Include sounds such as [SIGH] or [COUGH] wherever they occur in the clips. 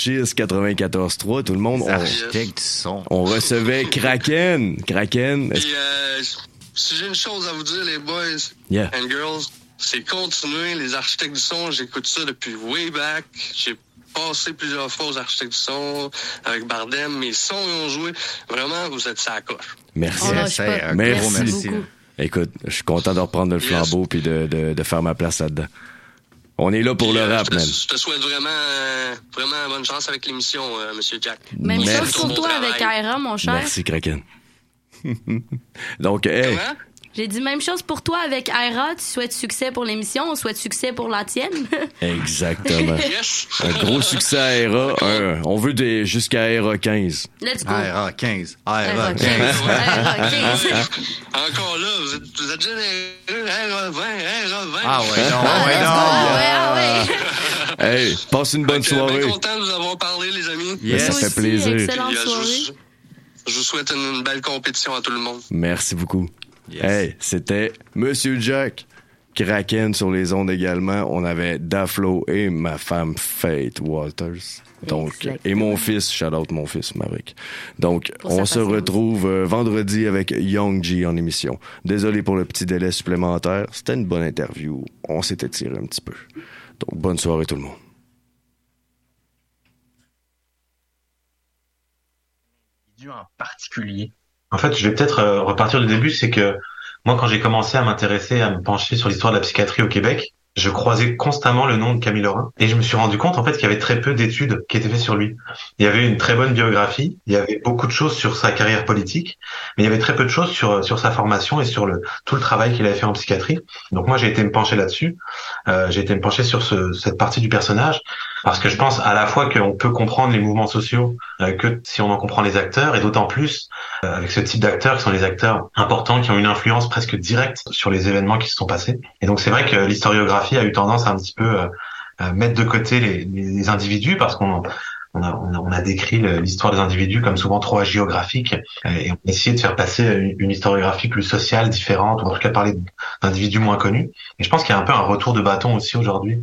Cheers 94.3, tout le monde. On, Architecte du son. on recevait Kraken. Kraken. Puis, euh, si j'ai une chose à vous dire, les boys Yeah. and girls, c'est continuer. Les architectes du son, j'écoute ça depuis way back. J'ai passé plusieurs fois aux architectes du son avec Bardem. Mes sons ils ont joué. Vraiment, vous êtes sa coche. Merci. Yes, un Merci. gros merci. beaucoup. Écoute, je suis content de reprendre le Yes. flambeau puis de, de, de faire ma place là-dedans. On est là pour Puis, le euh, rap, je te, man. je te souhaite vraiment, euh, vraiment bonne chance avec l'émission, euh, Monsieur Jack. Même Merci. chose pour toi avec Aira, mon cher. Merci, Kraken. [LAUGHS] Donc, hey? J'ai dit même chose pour toi avec Aira. Tu souhaites succès pour l'émission, on souhaite succès pour la tienne. [LAUGHS] exactement. Yes! Un gros succès à Era. Un- on veut des jusqu'à Era 15. Let's go. ARA 15. ARA Aira 15. 15. Aira 15. [LAUGHS] Encore là, vous êtes, vous êtes généreux. Hein, 20, hein, 20. Ah ouais, non, Ah, ouais, non. Ouais, ah ouais. [LAUGHS] Hey, passe une bonne que, soirée. Bien content de vous avoir parlé, les amis. Yes. Ça Moi fait aussi, plaisir. Excellente euh, je, soirée. je vous souhaite une belle compétition à tout le monde. Merci beaucoup. Yes. Hey, c'était Monsieur Jack. Kraken sur les ondes également. On avait Daflo et ma femme Faith Walters. Donc, Exactement. et mon fils, shout out mon fils Maverick. Donc, Pour on se retrouve euh, vendredi avec Young G en émission. Désolé pour le petit délai supplémentaire. C'était une bonne interview. On s'est étiré un petit peu. Donc, bonne soirée tout le monde. en particulier. En fait, je vais peut-être euh, repartir du début, c'est que moi, quand j'ai commencé à m'intéresser, à me pencher sur l'histoire de la psychiatrie au Québec, je croisais constamment le nom de Camille Lorrain et je me suis rendu compte en fait qu'il y avait très peu d'études qui étaient faites sur lui. Il y avait une très bonne biographie, il y avait beaucoup de choses sur sa carrière politique, mais il y avait très peu de choses sur sur sa formation et sur le tout le travail qu'il avait fait en psychiatrie. Donc moi j'ai été me pencher là-dessus, euh, j'ai été me pencher sur ce, cette partie du personnage parce que je pense à la fois qu'on peut comprendre les mouvements sociaux euh, que si on en comprend les acteurs et d'autant plus euh, avec ce type d'acteurs qui sont les acteurs importants qui ont une influence presque directe sur les événements qui se sont passés. Et donc c'est vrai que l'historiographie a eu tendance à un petit peu euh, mettre de côté les, individus parce qu'on on a, décrit l'histoire des individus comme souvent trop géographique et on a essayé de faire passer une, une historiographie plus sociale, différente, ou en tout cas parler d'individus moins connus. Et je pense qu'il y a un peu un retour de bâton aussi aujourd'hui,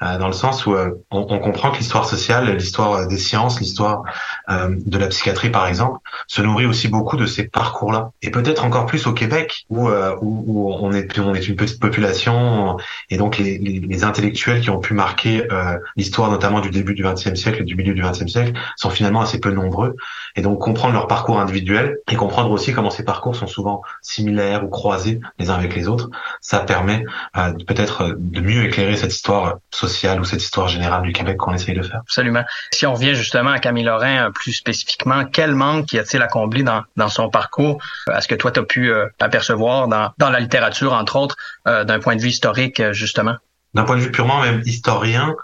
dans le sens où euh, on, on comprend que l'histoire sociale, l'histoire euh, des sciences, l'histoire euh, de la psychiatrie par exemple, se nourrit aussi beaucoup de ces parcours-là. Et peut-être encore plus au Québec, où, euh, où, où on, est, on est une petite population, et donc les, les, les intellectuels qui ont pu marquer euh, l'histoire notamment du début du XXe siècle et du milieu du XXe siècle sont finalement assez peu nombreux. Et donc comprendre leur parcours individuel et comprendre aussi comment ces parcours sont souvent similaires ou croisés les uns avec les autres, ça permet euh, peut-être euh, de mieux éclairer cette histoire sociale ou cette histoire générale du Québec qu'on essaye de faire. Absolument. Si on revient justement à Camille Lorrain euh, plus spécifiquement, quel manque y a-t-il à combler dans, dans son parcours? Euh, Est-ce que toi, tu as pu euh, apercevoir dans, dans la littérature, entre autres, euh, d'un point de vue historique, euh, justement? D'un point de vue purement même historien,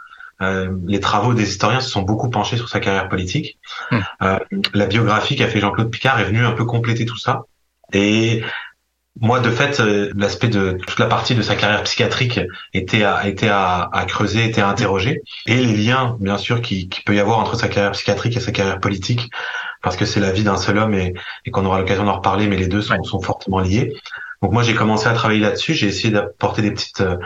euh, les travaux des historiens se sont beaucoup penchés sur sa carrière politique. Hmm. La biographie qu'a fait Jean-Claude Picard est venue un peu compléter tout ça. Et moi, de fait, euh, l'aspect de toute la partie de sa carrière psychiatrique était à, était à, à creuser, était à interroger. Et les liens, bien sûr, qui, qui peut y avoir entre sa carrière psychiatrique et sa carrière politique, parce que c'est la vie d'un seul homme et, et qu'on aura l'occasion d'en reparler, mais les deux sont, sont fortement liés. Donc moi, j'ai commencé à travailler là-dessus. J'ai essayé d'apporter des petites euh,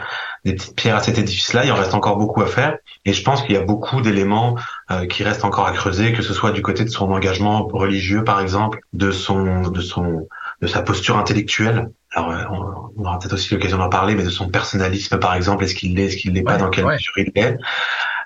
des petites pierres à cet édifice-là. Il en reste encore beaucoup à faire. Et je pense qu'il y a beaucoup d'éléments euh, qui restent encore à creuser, que ce soit du côté de son engagement religieux, par exemple, de son, de son, de sa posture intellectuelle. Alors, euh, on, on aura peut-être aussi l'occasion d'en parler, mais de son personnalisme, par exemple, est-ce qu'il l'est, est-ce qu'il l'est pas, Ouais, dans quelle ouais. mesure il l'est.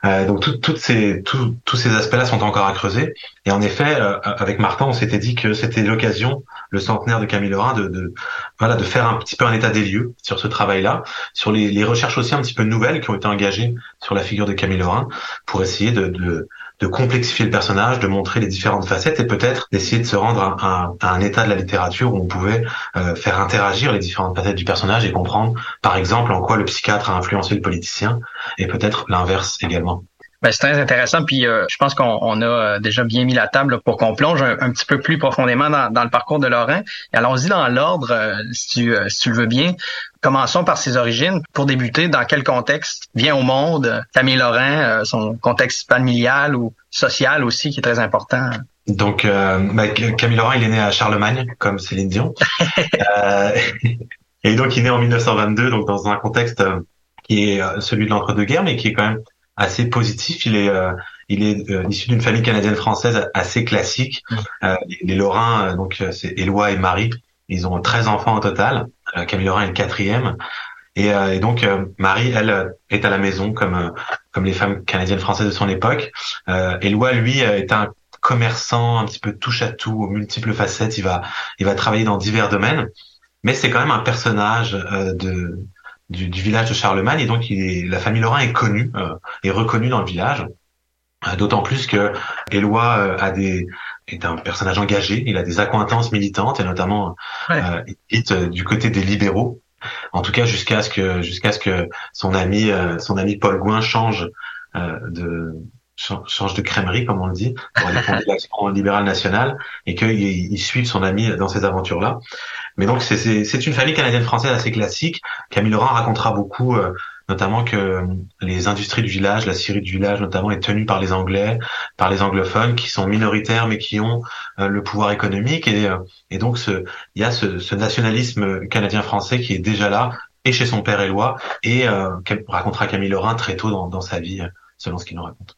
Euh, donc tout- toutes ces, tout- tous ces aspects-là sont encore à creuser. Et en effet, euh, avec Martin, on s'était dit que c'était l'occasion, le centenaire de Camille Lorrain, de, de voilà, de faire un petit peu un état des lieux sur ce travail-là, sur les, les recherches aussi un petit peu nouvelles qui ont été engagées sur la figure de Camille Lorrain, pour essayer de, de, de complexifier le personnage, de montrer les différentes facettes et peut-être d'essayer de se rendre à, un- état de la littérature où on pouvait euh, faire interagir les différentes facettes du personnage et comprendre, par exemple, en quoi le psychiatre a influencé le politicien et peut-être l'inverse également. Ben, c'est très intéressant, puis euh, je pense qu'on on a euh, déjà bien mis la table pour qu'on plonge un, petit peu plus profondément dans, le parcours de Laurent. Et allons-y dans l'ordre, si tu le veux bien. Commençons par ses origines. Pour débuter, dans quel contexte vient au monde Camille Laurent, euh, son contexte familial ou social aussi, qui est très important? Donc, euh, bah, Camille Laurent, il est né à Charlemagne, comme Céline Dion. [LAUGHS] Euh, [LAUGHS] et donc, il est né en 1922, donc dans un contexte euh, qui est euh, celui de l'entre-deux-guerres, mais qui est quand même assez positif. Il est, euh, il est euh, issu d'une famille canadienne-française assez classique. Mm. Euh, les, les Lorrains, donc c'est Éloi et Marie, ils ont 13 enfants au total. Euh, Camille Lorrain est le quatrième. Et, euh, et donc euh, Marie, elle, euh, est à la maison comme euh, comme les femmes canadiennes-françaises de son époque. Euh, Éloi, lui, euh, est un commerçant un petit peu touche à tout, aux multiples facettes. Il va il va travailler dans divers domaines, mais c'est quand même un personnage euh, de du, du village de Charlemagne et donc il est, la famille Lorrain est connue euh, est reconnue dans le village. D'autant plus que Éloi euh, a des est un personnage engagé, il a des accointances militantes et notamment Ouais. euh, il euh, du côté des libéraux. En tout cas jusqu'à ce que jusqu'à ce que son ami euh, son ami Paul Gouin change euh, de cha- change de crèmerie comme on le dit pour aller fonder [LAUGHS] l'action libérale nationale et qu'il il suive son ami dans ces aventures là. Mais donc c'est c'est c'est une famille canadienne française assez classique. Camille Laurent racontera beaucoup euh, notamment que les industries du village, la scierie du village notamment, est tenue par les Anglais, par les anglophones, qui sont minoritaires mais qui ont euh, le pouvoir économique. Et, euh, donc, il y a ce, nationalisme canadien-français qui est déjà là, et chez son père Éloi, et euh, qu'elle racontera Camille Lorrain très tôt dans, sa vie, selon ce qu'il nous raconte.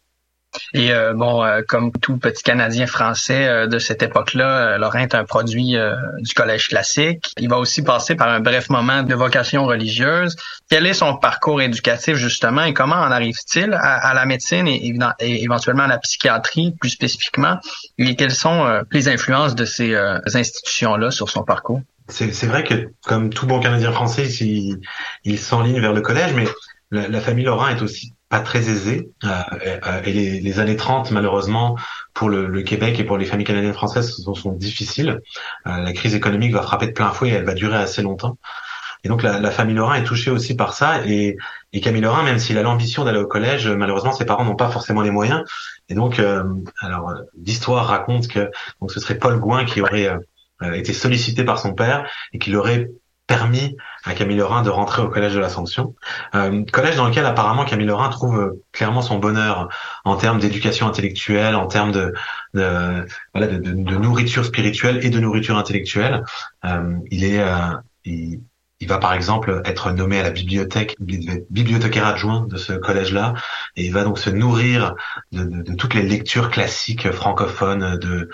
Et euh, bon, euh, comme tout petit Canadien français euh, de cette époque-là, euh, Laurent est un produit euh, du collège classique. Il va aussi passer par un bref moment de vocation religieuse. Quel est son parcours éducatif justement et comment en arrive-t-il à, la médecine et, éventuellement à la psychiatrie plus spécifiquement? Et quelles sont euh, les influences de ces institutions-là sur son parcours? C'est c'est vrai que, comme tout bon Canadien français, il, il s'enligne vers le collège, mais la, la famille Lorrain est aussi pas très aisée. Euh, et les, les années 30, malheureusement, pour le, le Québec et pour les familles canadiennes françaises, sont, sont difficiles. Euh, la crise économique va frapper de plein fouet et elle va durer assez longtemps. Et donc la, la famille Lorrain est touchée aussi par ça. Et, et Camille Lorrain, même s'il a l'ambition d'aller au collège, malheureusement ses parents n'ont pas forcément les moyens. Et donc, euh, alors l'histoire raconte que donc ce serait Paul Gouin qui aurait euh, été sollicité par son père et qui l'aurait permis à Camille Lorrain de rentrer au collège de l'Assomption. Euh, collège dans lequel apparemment Camille Lorrain trouve euh, clairement son bonheur en termes d'éducation intellectuelle, en termes de, de voilà de, de- nourriture spirituelle et de nourriture intellectuelle. Euh, il est euh, il, il va par exemple être nommé à la bibliothèque, bibliothécaire adjoint de ce collège-là, et il va donc se nourrir de, de- de toutes les lectures classiques francophones, de,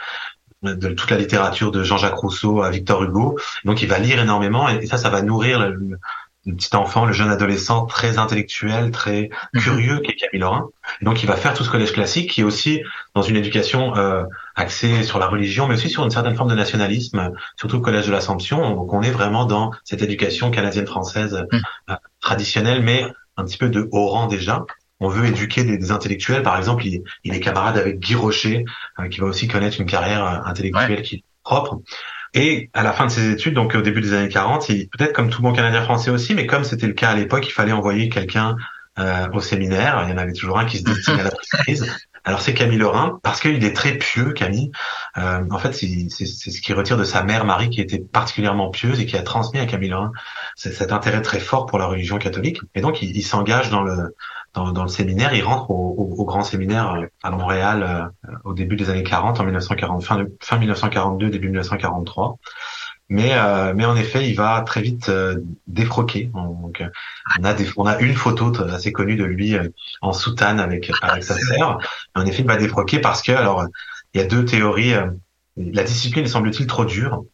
de toute la littérature de Jean-Jacques Rousseau à Victor Hugo. Donc il va lire énormément, et, ça, ça va nourrir le, petit enfant, le jeune adolescent très intellectuel, très curieux qu'est Camille Lorrain. Et donc il va faire tout ce collège classique qui est aussi dans une éducation euh, axée sur la religion, mais aussi sur une certaine forme de nationalisme, surtout le collège de l'Assomption. Donc on est vraiment dans cette éducation canadienne-française Mm. euh, traditionnelle, mais un petit peu de haut rang déjà. On veut éduquer des, des intellectuels. Par exemple, il, il est camarade avec Guy Rocher, euh, qui va aussi connaître une carrière euh, intellectuelle qui est propre. Et à la fin de ses études, donc au début des années 40, il- peut-être comme tout bon Canadien français aussi, mais comme c'était le cas à l'époque, il fallait envoyer quelqu'un euh, au séminaire. Il y en avait toujours un qui se destinait à la prise. Alors c'est Camille Lorrain, parce qu'il est très pieux, Camille. Euh, en fait, c'est ce qui retire de sa mère Marie, qui était particulièrement pieuse et qui a transmis à Camille Lorrain cet intérêt très fort pour la religion catholique. Et donc, il, il s'engage dans le dans, dans le séminaire. Il rentre au, au- au grand séminaire euh, à Montréal euh, au début des années 40, en 1940, fin, de- fin 1942, début 1943. Mais, euh, mais en effet, il va très vite euh, défroquer. Donc, euh, on a des, on a une photo assez connue de lui euh, en soutane avec avec sa sœur. En effet, il va défroquer parce que alors il y a deux théories. euh, la discipline semble-t-il trop dure.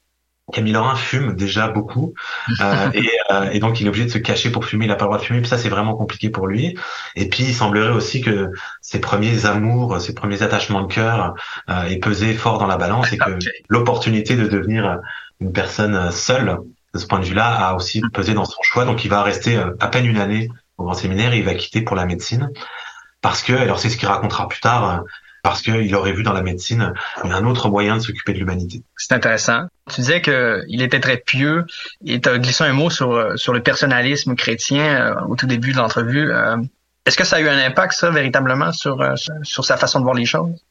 Camille Lorrain fume déjà beaucoup euh, [LAUGHS] et, euh, et donc il est obligé de se cacher pour fumer. Il n'a pas le droit de fumer. Puis ça c'est vraiment compliqué pour lui. Et puis il semblerait aussi que ses premiers amours, ses premiers attachements de cœur euh, aient pesé fort dans la balance et que Ok. l'opportunité de devenir une personne seule de ce point de vue-là a aussi pesé dans son choix. Donc il va rester à peine une année au grand séminaire et il va quitter pour la médecine parce que alors c'est ce qu'il racontera plus tard. Parce qu'il aurait vu dans la médecine un autre moyen de s'occuper de l'humanité. C'est intéressant. Tu disais que il était très pieux et tu as glissé un mot sur, euh, sur le personnalisme chrétien euh, au tout début de l'entrevue. Euh, Est-ce que ça a eu un impact, ça, véritablement, sur, sur- sur sa façon de voir les choses?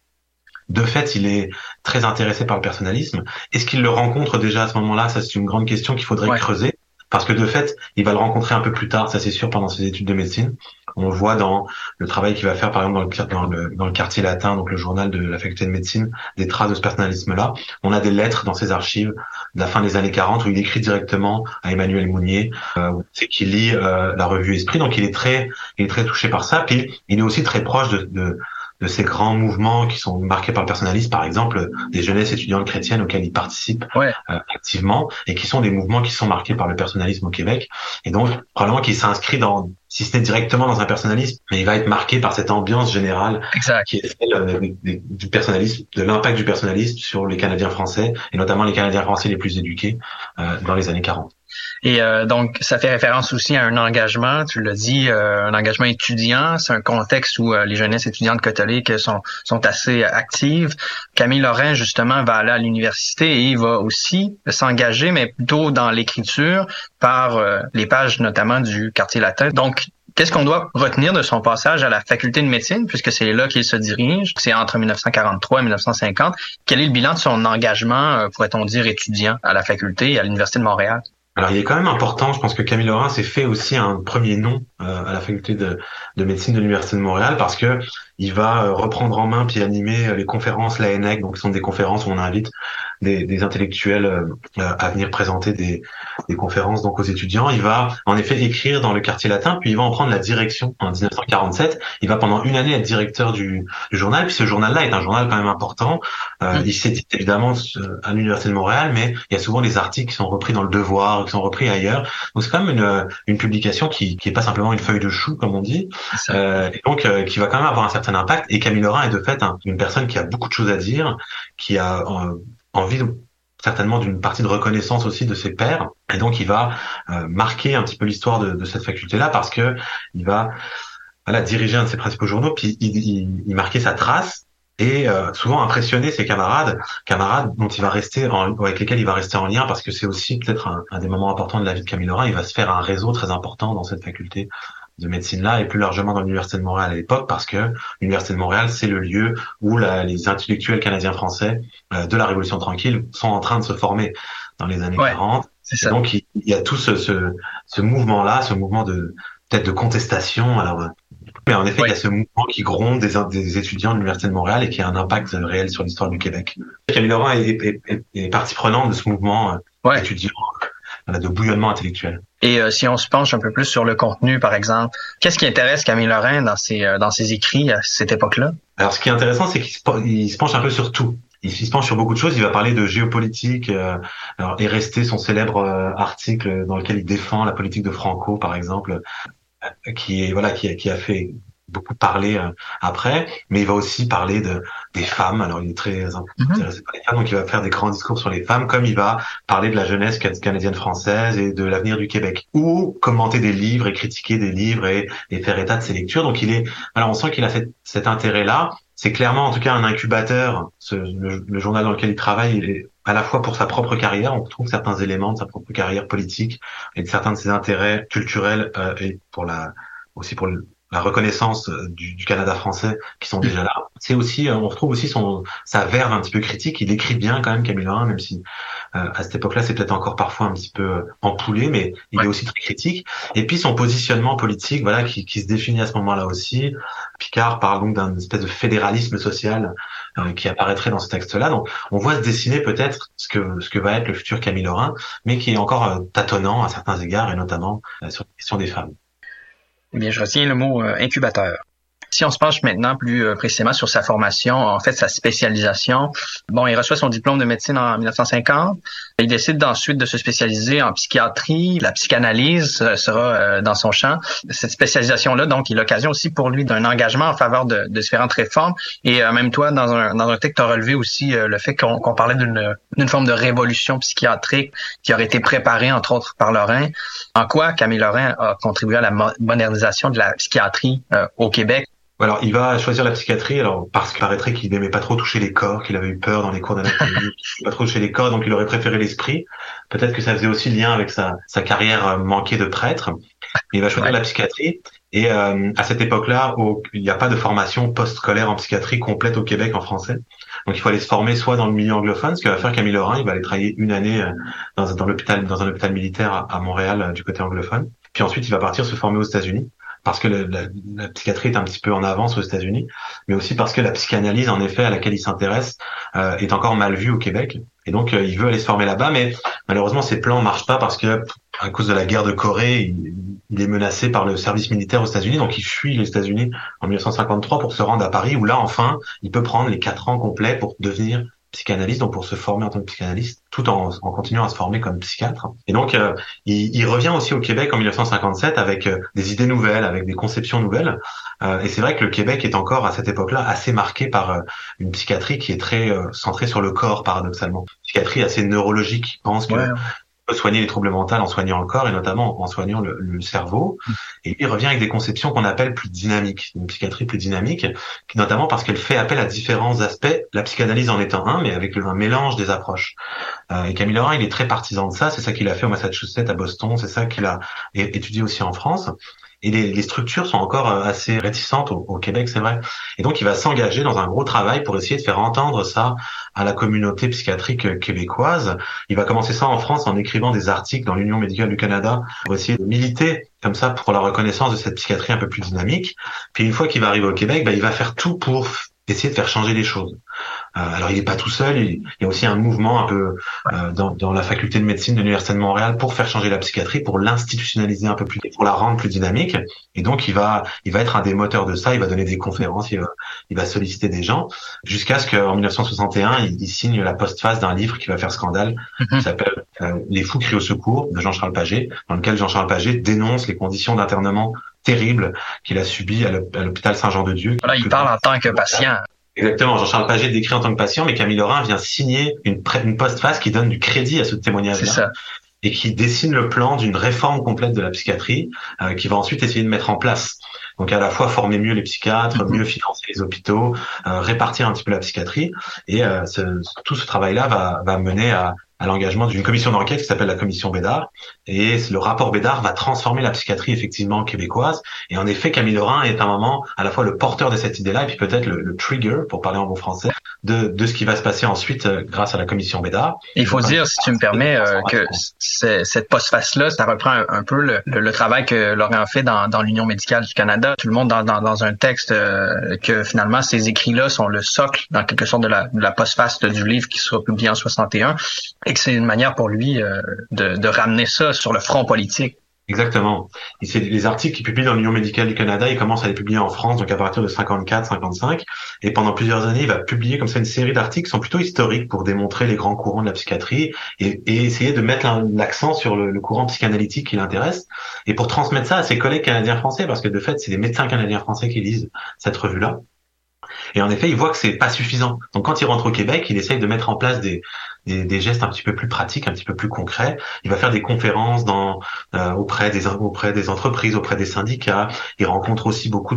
De fait, il est très intéressé par le personnalisme. Est-ce qu'il le rencontre déjà à ce moment-là? Ça, c'est une grande question qu'il faudrait Ouais. creuser. Parce que de fait, il va le rencontrer un peu plus tard, ça c'est sûr, pendant ses études de médecine. On voit dans le travail qu'il va faire, par exemple, dans le, quartier latin, donc le journal de la faculté de médecine, des traces de ce personnalisme-là. On a des lettres dans ses archives de la fin des années 40 où il écrit directement à Emmanuel Mounier. Euh, c'est qu'il lit euh, la revue Esprit, donc il est très, il est très touché par ça. Puis il est aussi très proche de de ces grands mouvements qui sont marqués par le personnalisme, par exemple des jeunesses étudiantes chrétiennes auxquelles il participe Ouais. euh, activement et qui sont des mouvements qui sont marqués par le personnalisme au Québec et donc probablement qu'il s'inscrit dans si ce n'est directement dans un personnalisme, mais il va être marqué par cette ambiance générale Exact. qui est celle euh, des- du personnalisme, de l'impact du personnalisme sur les Canadiens français et notamment les Canadiens français les plus éduqués euh, dans les années 40. Et euh, donc, ça fait référence aussi à un engagement, tu l'as dit, euh, un engagement étudiant. C'est un contexte où euh, les jeunesses étudiantes catholiques sont, sont assez actives. Camille Lorrain, justement, va aller à l'université et va aussi s'engager, mais plutôt dans l'écriture, par euh, les pages notamment du quartier latin. Donc, Qu'est-ce qu'on doit retenir de son passage à la faculté de médecine, puisque c'est là qu'il se dirige? C'est entre 1943 et 1950. Quel est le bilan de son engagement, euh, pourrait-on dire, étudiant à la faculté et à l'Université de Montréal? Alors, il est quand même important, je pense que Camille Lorrain s'est fait aussi un premier nom euh, à la faculté de, de médecine de l'Université de Montréal parce que il va euh, reprendre en main puis animer euh, les conférences l'ANEC, donc ce sont des conférences où on invite des, des intellectuels euh, euh, à venir présenter des, des conférences donc aux étudiants. Il va en effet écrire dans le quartier latin, puis il va en prendre la direction en 1947. Il va pendant une année être directeur du, du journal, puis ce journal-là est un journal quand même important. Euh, Mm. Il s'édite évidemment euh, à l'Université de Montréal, mais il y a souvent des articles qui sont repris dans le Devoir, qui sont repris ailleurs. Donc c'est quand même une, une publication qui qui est pas simplement une feuille de chou comme on dit, euh, et donc euh, qui va quand même avoir un certain impact. Et Camille Lorrain est de fait un- une personne qui a beaucoup de choses à dire, qui a euh, envie certainement d'une partie de reconnaissance aussi de ses pairs, et donc il va euh, marquer un petit peu l'histoire de, de cette faculté-là parce que il va voilà, diriger un de ses principaux journaux, puis il, il, il marquait sa trace et euh, souvent impressionner ses camarades, camarades dont il va rester avec lesquels il va rester en lien parce que c'est aussi peut-être un, des moments importants de la vie de Camille Lorrain. Il va se faire un réseau très important dans cette faculté de médecine là et plus largement dans l'université de Montréal à l'époque parce que l'université de Montréal c'est le lieu où la, les intellectuels canadiens français euh, de la Révolution tranquille sont en train de se former dans les années Ouais. 40 C'est et ça. donc il, il y a tout ce, ce, ce mouvement là ce mouvement de peut-être de contestation alors euh, mais en effet Ouais. il y a ce mouvement qui gronde des, des étudiants de l'université de Montréal et qui a un impact euh, réel sur l'histoire du Québec Camille Laurent est, est, est, est partie prenante de ce mouvement euh, Ouais. étudiant voilà, de bouillonnement intellectuel Et euh, si on se penche un peu plus sur le contenu, par exemple, qu'est-ce qui intéresse Camille Lorrain dans ses, euh, dans ses écrits à cette époque-là? Alors, ce qui est intéressant, c'est qu'il se, penche un peu sur tout. Il, se penche sur beaucoup de choses. Il va parler de géopolitique. Euh, alors, est resté son célèbre euh, article dans lequel il défend la politique de Franco, par exemple, euh, qui est voilà, qui qui a fait beaucoup parler euh, après. Mais il va aussi parler de des femmes. Alors, il est très intéressé par les femmes, donc il va faire des grands discours sur les femmes, comme il va parler de la jeunesse can- canadienne française et de l'avenir du Québec, ou commenter des livres et critiquer des livres et, et faire état de ses lectures. Donc, il est alors on sent qu'il a cet, cet intérêt-là. C'est clairement, en tout cas, un incubateur. Ce, le, le journal dans lequel il travaille, il est à la fois pour sa propre carrière, on retrouve certains éléments de sa propre carrière politique et de certains de ses intérêts culturels euh, et pour la aussi pour le- la reconnaissance euh, du, du Canada français qui sont déjà là. C'est aussi, euh, on retrouve aussi son sa verve un petit peu critique. Il écrit bien quand même Camille Lorrain, même si euh, à cette époque-là c'est peut-être encore parfois un petit peu euh, empoulé, mais il Ouais. est aussi très critique. Et puis son positionnement politique, voilà, qui, qui se définit à ce moment-là aussi. Picard parle donc d'un espèce de fédéralisme social euh, qui apparaîtrait dans ce texte-là. Donc, on voit se dessiner peut-être ce que ce que va être le futur Camille Lorrain, mais qui est encore euh, tâtonnant à certains égards et notamment euh, sur la question des femmes. Eh bien, je retiens le mot euh, incubateur. Si on se penche maintenant plus euh, précisément sur sa formation, en fait sa spécialisation, bon, il reçoit son diplôme de médecine en 1950. Il décide ensuite de se spécialiser en psychiatrie. La psychanalyse euh, sera euh, dans son champ. Cette spécialisation-là, donc, est l'occasion aussi pour lui d'un engagement en faveur de, de différentes réformes. Et même toi, dans un, dans un texte, tu as relevé aussi le fait qu'on parlait d'une forme de révolution psychiatrique qui aurait été préparée, entre autres, par Lorrain. En quoi Camille Lorrain a contribué à la mo- modernisation de la psychiatrie euh, au Québec? Alors, il va choisir la psychiatrie, alors parce qu'il paraîtrait qu'il n'aimait pas trop toucher les corps, qu'il avait eu peur dans les cours d'anatomie, [LAUGHS] pas trop toucher les corps, donc il aurait préféré l'esprit. Peut-être que ça faisait aussi lien avec sa, sa carrière euh, manquée de prêtre. Il va choisir Ouais. la psychiatrie. Et euh, à cette époque-là, il n'y a pas de formation post-scolaire en psychiatrie complète au Québec en français. Donc il faut aller se former soit dans le milieu anglophone, ce que va faire Camille Lorrain, il va aller travailler une année euh, dans, dans l'hôpital, dans un hôpital militaire à, Montréal du côté anglophone. Puis ensuite, il va partir se former aux États-Unis parce que la psychiatrie est un petit peu en avance aux États-Unis, mais aussi parce que la psychanalyse, en effet, à laquelle il s'intéresse, euh, est encore mal vue au Québec. Et donc, euh, il veut aller se former là-bas, mais malheureusement, ses plans marchent pas parce que à cause de la guerre de Corée, il, il est menacé par le service militaire aux États-Unis, donc il fuit les États-Unis en 1953 pour se rendre à Paris, où là, enfin, il peut prendre les quatre ans complets pour devenir psychanalyste, donc pour se former en tant que psychanalyste, tout en, en continuant à se former comme psychiatre. Et donc, euh, il, il, revient aussi au Québec en 1957 avec euh, des idées nouvelles, avec des conceptions nouvelles. Euh, et c'est vrai que le Québec est encore à cette époque-là assez marqué par euh, une psychiatrie qui est très euh, centrée sur le corps, paradoxalement. Psychiatrie assez neurologique, qui pense que. Soigner les troubles mentaux en soignant le corps et notamment en soignant le, cerveau. Et il revient avec des conceptions qu'on appelle plus dynamiques, une psychiatrie plus dynamique, qui notamment parce qu'elle fait appel à différents aspects, la psychanalyse en étant un, mais avec un mélange des approches. Euh, et Camille Laurent, il est très partisan de ça, c'est ça qu'il a fait au Massachusetts, à Boston, c'est ça qu'il a étudié aussi en France. Et les, structures sont encore euh, assez réticentes au, au Québec, c'est vrai. Et donc, il va s'engager dans un gros travail pour essayer de faire entendre ça à la communauté psychiatrique euh, québécoise. Il va commencer ça en France en écrivant des articles dans l'Union médicale du Canada pour essayer de militer comme ça pour la reconnaissance de cette psychiatrie un peu plus dynamique. Puis une fois qu'il va arriver au Québec, bah, il va faire tout pour essayer de faire changer les choses. Euh, alors il n'est pas tout seul, il, y a aussi un mouvement un peu euh, dans, dans la faculté de médecine de l'Université de Montréal pour faire changer la psychiatrie, pour l'institutionnaliser un peu plus, pour la rendre plus dynamique. Et donc il va, il va être un des moteurs de ça. Il va donner des conférences, il va, il va solliciter des gens, jusqu'à ce qu'en 1961, il, il signe la postface d'un livre qui va faire scandale, qui Mhm. s'appelle euh, Les fous crient au secours de Jean-Charles Paget, dans lequel Jean-Charles Paget dénonce les conditions d'internement terribles qu'il a subies à l'hôpital Saint-Jean-de-Dieu. Voilà, il parle en tant que patient. Exactement, Jean-Charles Paget décrit en tant que patient, mais Camille Lorrain vient signer une, une postface qui donne du crédit à ce témoignage-là et qui dessine le plan d'une réforme complète de la psychiatrie euh, qui va ensuite essayer de mettre en place. Donc à la fois former mieux les psychiatres, Mhm. mieux financer les hôpitaux, euh, répartir un petit peu la psychiatrie. Et euh, ce- tout ce travail-là va, va mener à, à l'engagement d'une commission d'enquête qui s'appelle la commission Bédard. Et le rapport Bédard va transformer la psychiatrie effectivement québécoise. Et en effet, Camille Lorrain est un moment à la fois le porteur de cette idée-là et puis peut-être le, le trigger, pour parler en bon français, de, de ce qui va se passer ensuite euh, grâce à la commission Bédard. Il faut dire, si tu me permets, euh, que cette postface-là, ça reprend un, un peu le, le- le travail que Laurent fait dans, dans l'Union médicale du Canada. Tout le monde dans, dans, dans un texte euh, que finalement ces écrits-là sont le socle, dans quelque sorte, de la, de la postface du livre qui sera publié en 61, et que c'est une manière pour lui euh, de, ramener ça sur le front politique. Exactement. Et c'est les articles qu'il publie dans l'Union médicale du Canada, il commence à les publier en France, donc à partir de 54, 55. Et pendant plusieurs années, il va publier comme ça une série d'articles qui sont plutôt historiques pour démontrer les grands courants de la psychiatrie et, essayer de mettre l'accent sur le, le courant psychanalytique qui l'intéresse et pour transmettre ça à ses collègues canadiens-français, parce que de fait, c'est des médecins canadiens-français qui lisent cette revue-là. Et en effet, il voit que c'est pas suffisant. Donc quand il rentre au Québec, il essaye de mettre en place des, des, des gestes un petit peu plus pratiques, un petit peu plus concrets. Il va faire des conférences dans euh, auprès des auprès des entreprises, auprès des syndicats. Il rencontre aussi beaucoup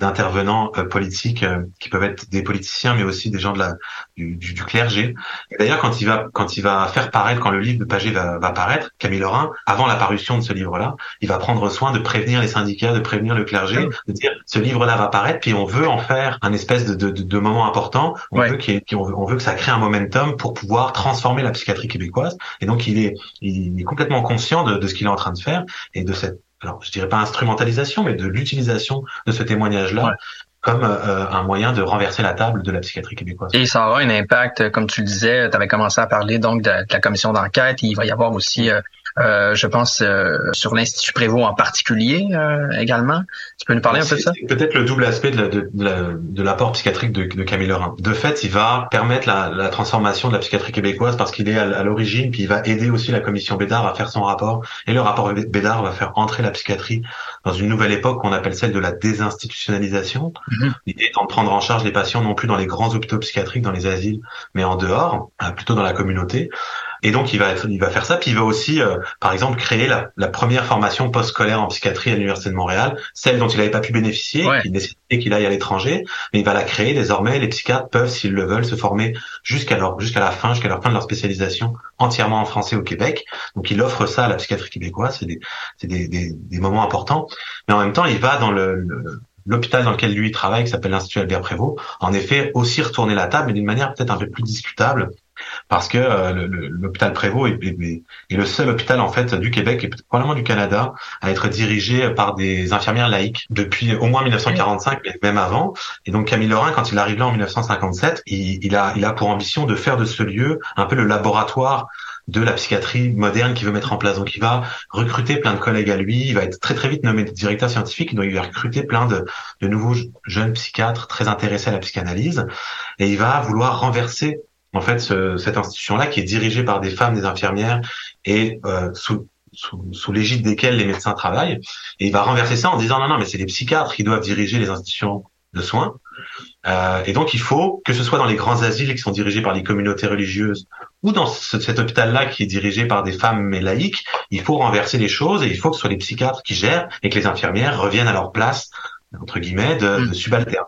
d'intervenants euh, politiques euh, qui peuvent être des politiciens, mais aussi des gens de la du, du, du clergé. Et D'ailleurs, quand il va quand il va faire paraître, quand le livre de Paget va, va paraître, Camille Lorrain, avant la parution de ce livre-là, il va prendre soin de prévenir les syndicats, de prévenir le clergé, de dire ce livre-là va paraître, puis on veut en faire un espèce de, de, de, de moment important. On Ouais. veut qu'on veut, on veut que ça crée un momentum pour pouvoir transformer la psychiatrie québécoise. Et donc il est il est complètement conscient de, de ce qu'il est en train de faire et de cette alors je dirais pas instrumentalisation, mais de l'utilisation de ce témoignage-là Ouais. comme euh, un moyen de renverser la table de la psychiatrie québécoise. Et ça aura un impact, comme tu le disais, tu avais commencé à parler donc de, de la commission d'enquête. Il va y avoir aussi, euh, euh, je pense, euh, sur l'Institut Prévost en particulier euh, également. Tu peux nous parler un peu de ça? Peut-être le double aspect de la- de, de la- de l'apport psychiatrique de, de Camille Lorrain. De fait, il va permettre la, la transformation de la psychiatrie québécoise parce qu'il est à, à l'origine, puis il va aider aussi la commission Bédard à faire son rapport. Et le rapport Bédard va faire entrer la psychiatrie dans une nouvelle époque qu'on appelle celle de la désinstitutionnalisation. Mhm. L'idée étant de prendre en charge les patients non plus dans les grands hôpitaux psychiatriques, dans les asiles, mais en dehors, euh, plutôt dans la communauté. Et donc il va être, il va faire ça, puis il va aussi, euh, par exemple, créer la, la première formation post-scolaire en psychiatrie à l'université de Montréal, celle dont il n'avait pas pu bénéficier, Ouais. qui nécessitait qu'il aille à l'étranger, mais il va la créer. Désormais, les psychiatres peuvent, s'ils le veulent, se former jusqu'à leur, jusqu'à la fin, jusqu'à la fin de leur spécialisation, entièrement en français au Québec. Donc il offre ça à la psychiatrie québécoise. C'est des, c'est des, des, des moments importants. Mais en même temps, il va dans le, le- l'hôpital dans lequel lui il travaille, qui s'appelle l'Institut Albert Prévost, en effet, aussi retourner la table, mais d'une manière peut-être un peu plus discutable. parce que euh, l'hôpital Prévost est, le seul hôpital en fait du Québec et probablement du Canada à être dirigé par des infirmières laïques depuis au moins 1945, mais même avant. Et donc Camille Lorrain, quand il arrive là en 1957, il, il a il a pour ambition de faire de ce lieu un peu le laboratoire de la psychiatrie moderne qu'il veut mettre en place. Donc il va recruter plein de collègues à lui, il va être très très vite nommé directeur scientifique, donc il va recruter plein de, de nouveaux jeunes psychiatres très intéressés à la psychanalyse, et il va vouloir renverser en fait ce- cette institution-là qui est dirigée par des femmes, des infirmières et euh, sous sous, sous l'égide desquelles les médecins travaillent, et il va renverser ça en disant non non mais c'est les psychiatres qui doivent diriger les institutions de soins, Euh, et donc il faut que ce soit dans les grands asiles qui sont dirigés par les communautés religieuses ou dans ce- cet hôpital-là qui est dirigé par des femmes mais laïques, il faut renverser les choses et il faut que ce soit les psychiatres qui gèrent et que les infirmières reviennent à leur place entre guillemets de, Mm. de subalternes.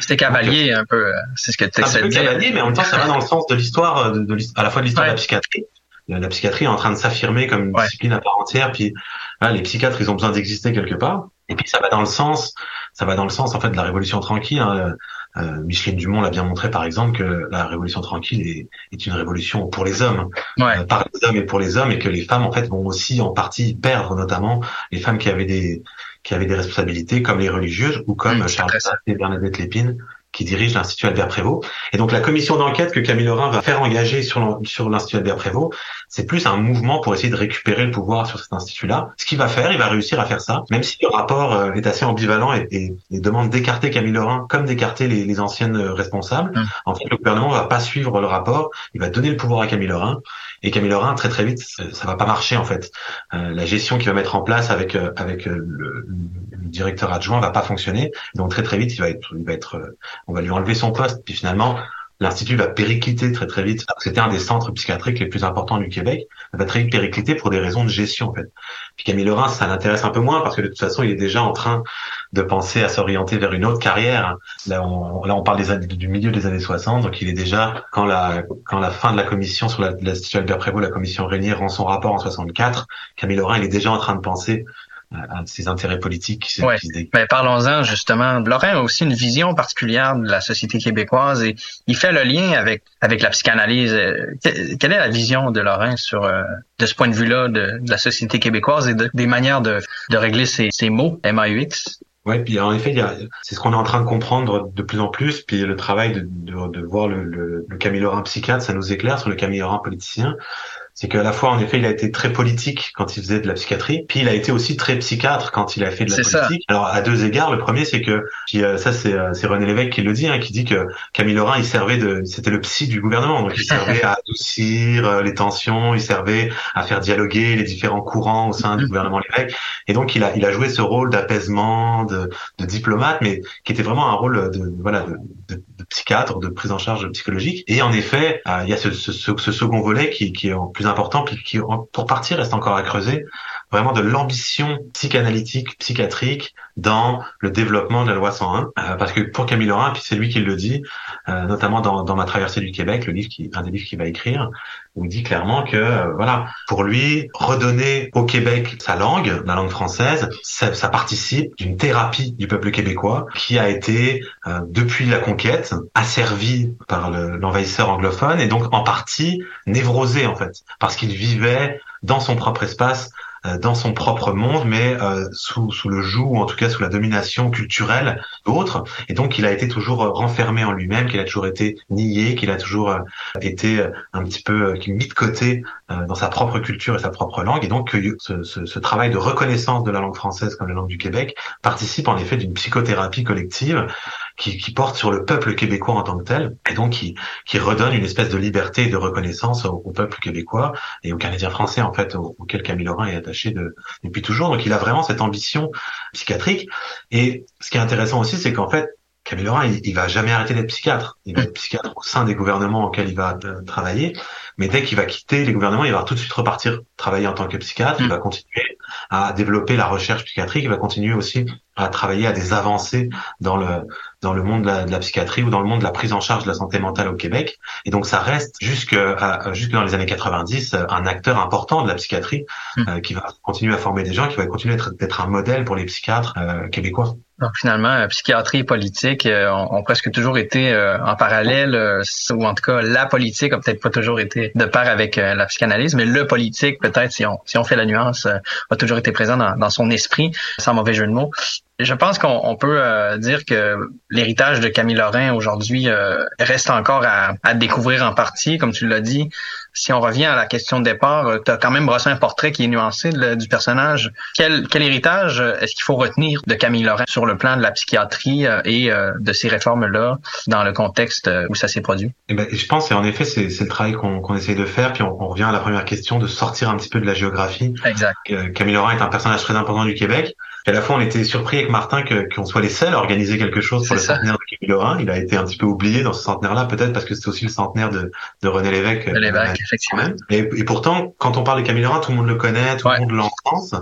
C'était cavalier un peu. euh, C'est ce que tu C'est essaies de dire. cavalier, mais en même temps, ça va dans le sens de l'histoire, euh, de, de à la fois de l'histoire Ouais. de la psychiatrie. La psychiatrie est en train de s'affirmer comme une Ouais. discipline à part entière, puis voilà, les psychiatres, ils ont besoin d'exister quelque part. Et puis ça va dans le sens, ça va dans le sens en fait de la révolution tranquille. hein. Euh, Micheline Dumont l'a bien montré, par exemple, que la révolution tranquille est, est une révolution pour les hommes, Ouais. euh, par les hommes et pour les hommes, et que les femmes en fait vont aussi en partie perdre, notamment les femmes qui avaient des qui avaient des responsabilités, comme les religieuses ou comme Mmh, Charles et Bernadette Lépine, qui dirigent l'Institut Albert Prévost. Et donc la commission d'enquête que Camille Lorrain va faire engager sur l'Institut Albert Prévost, c'est plus un mouvement pour essayer de récupérer le pouvoir sur cet institut-là. Ce qu'il va faire, il va réussir à faire ça, même si le rapport euh, est assez ambivalent et, et- et demande d'écarter Camille Lorrain comme d'écarter les, les anciennes euh, responsables. Mm. En fait, le gouvernement va pas suivre le rapport, il va donner le pouvoir à Camille Lorrain. Et Camille Lorrain, très très vite, ça, ça va pas marcher en fait. Euh, la gestion qu'il va mettre en place avec euh, avec euh, le, le directeur adjoint va pas fonctionner. Donc très très vite, il va être, il va être, on va lui enlever son poste. Puis finalement, l'institut va péricliter très très vite. C'était un des centres psychiatriques les plus importants du Québec. Il va très vite péricliter pour des raisons de gestion en fait. Puis Camille Lorrain, ça l'intéresse un peu moins parce que de toute façon, il est déjà en train de penser à s'orienter vers une autre carrière. Là, on, là, on parle des années, du milieu des années 60, donc il est déjà quand la quand la fin de la commission sur l'Institut Albert Prévost, la commission Régnier rend son rapport en 64. Camille Lorrain, il est déjà en train de penser à, ses intérêts politiques Ouais. Mais parlons-en justement. Laurent a aussi une vision particulière de la société québécoise et il fait le lien avec avec la psychanalyse. Euh, que- Quelle est la vision de Laurent sur euh, de ce point de vue-là de, de la société québécoise et de- des manières de, de régler ces, ces mots MAUX? Ouais, puis en effet, il y a, c'est ce qu'on est en train de comprendre de plus en plus. Puis le travail de, de, de voir le, le, le Camille Lorrain psychiatre, ça nous éclaire sur le Camille Lorrain politicien. C'est qu'à la fois, en effet, il a été très politique quand il faisait de la psychiatrie, puis il a été aussi très psychiatre quand il a fait de la ça. politique. Alors à deux égards, le premier, c'est que, puis euh, ça, c'est, euh, c'est René Lévesque qui le dit, hein, qui dit que Camille Lorrain, il servait de, c'était le psy du gouvernement, donc il servait à adoucir euh, les tensions, il servait à faire dialoguer les différents courants au sein du gouvernement Lévesque, et donc il a, il a joué ce rôle d'apaisement, de, de diplomate, mais qui était vraiment un rôle de voilà de, de, de psychiatre, de prise en charge psychologique. Et en effet, euh, il y a ce, ce, ce, ce second volet qui, qui est en plus important, puis qui pour partie reste encore à creuser, vraiment de l'ambition psychanalytique, psychiatrique dans le développement de la loi 101. Euh, parce que pour Camille Lorrain, puis c'est lui qui le dit, euh, notamment dans, dans Ma traversée du Québec, le livre qui, un des livres qu'il va écrire, où il dit clairement que euh, voilà, pour lui, redonner au Québec sa langue, la langue française, ça, ça participe d'une thérapie du peuple québécois qui a été euh, depuis la conquête asservi par le- l'envahisseur anglophone et donc en partie névrosé en fait parce qu'il vivait dans son propre espace dans son propre monde, mais euh, sous, sous le joug, ou en tout cas sous la domination culturelle d'autres. Et donc, il a été toujours euh, renfermé en lui-même, qu'il a toujours été nié, qu'il a toujours euh, été euh, un petit peu euh, mis de côté euh, dans sa propre culture et sa propre langue. Et donc, ce, ce, ce travail de reconnaissance de la langue française comme la langue du Québec participe en effet d'une psychothérapie collective qui, qui porte sur le peuple québécois en tant que tel, et donc qui, qui redonne une espèce de liberté et de reconnaissance au, peuple québécois et aux Canadiens français, en fait, au- auquel Camille Lorrain est attaché de, depuis toujours. Donc, il a vraiment cette ambition psychiatrique. Et ce qui est intéressant aussi, c'est qu'en fait, Camille Lorrain, il, il va jamais arrêter d'être psychiatre. Il va être psychiatre au sein des gouvernements auxquels il va euh, travailler. Mais dès qu'il va quitter les gouvernements, il va tout de suite repartir travailler en tant que psychiatre. Il va continuer à développer la recherche psychiatrique. Il va continuer aussi à travailler à des avancées dans le dans le monde de la, de la psychiatrie ou dans le monde de la prise en charge de la santé mentale au Québec. Et donc ça reste jusque à- jusque dans les années 90 euh, un acteur important de la psychiatrie Mm. euh, qui va continuer à former des gens, qui va continuer d'être d'être un modèle pour les psychiatres euh, québécois. Donc finalement, psychiatrie et politique ont, presque toujours été en parallèle, ou en tout cas la politique a peut-être pas toujours été de pair avec la psychanalyse, mais le politique, peut-être si on, si on fait la nuance, a toujours été présent dans, dans son esprit, sans mauvais jeu de mots. Je pense qu'on peut euh, dire que l'héritage de Camille Lorrain aujourd'hui euh, reste encore à, à, découvrir en partie, comme tu l'as dit. Si on revient à la question de départ, euh, tu as quand même brossé un portrait qui est nuancé du personnage. Quel, quel héritage est-ce qu'il faut retenir de Camille Lorrain sur le plan de la psychiatrie et de ces réformes-là dans le contexte où ça s'est produit? Eh ben, je pense, et en effet, c'est le travail qu'on qu essaie de faire, puis on, on, revient à la première question, de sortir un petit peu de la géographie. Exact. Camille Lorrain est un personnage très important du Québec. Et à la fois, on était surpris avec Martin qu'on soit les seuls à organiser quelque chose pour le centenaire de Camille Lorrain. Il a été un petit peu oublié dans ce centenaire-là, peut-être parce que c'est aussi le centenaire de, de René Lévesque. De Lévesque, effectivement. Et, et, pourtant, quand on parle de Camille Lorrain, tout le monde le connaît, tout le monde l'enfance.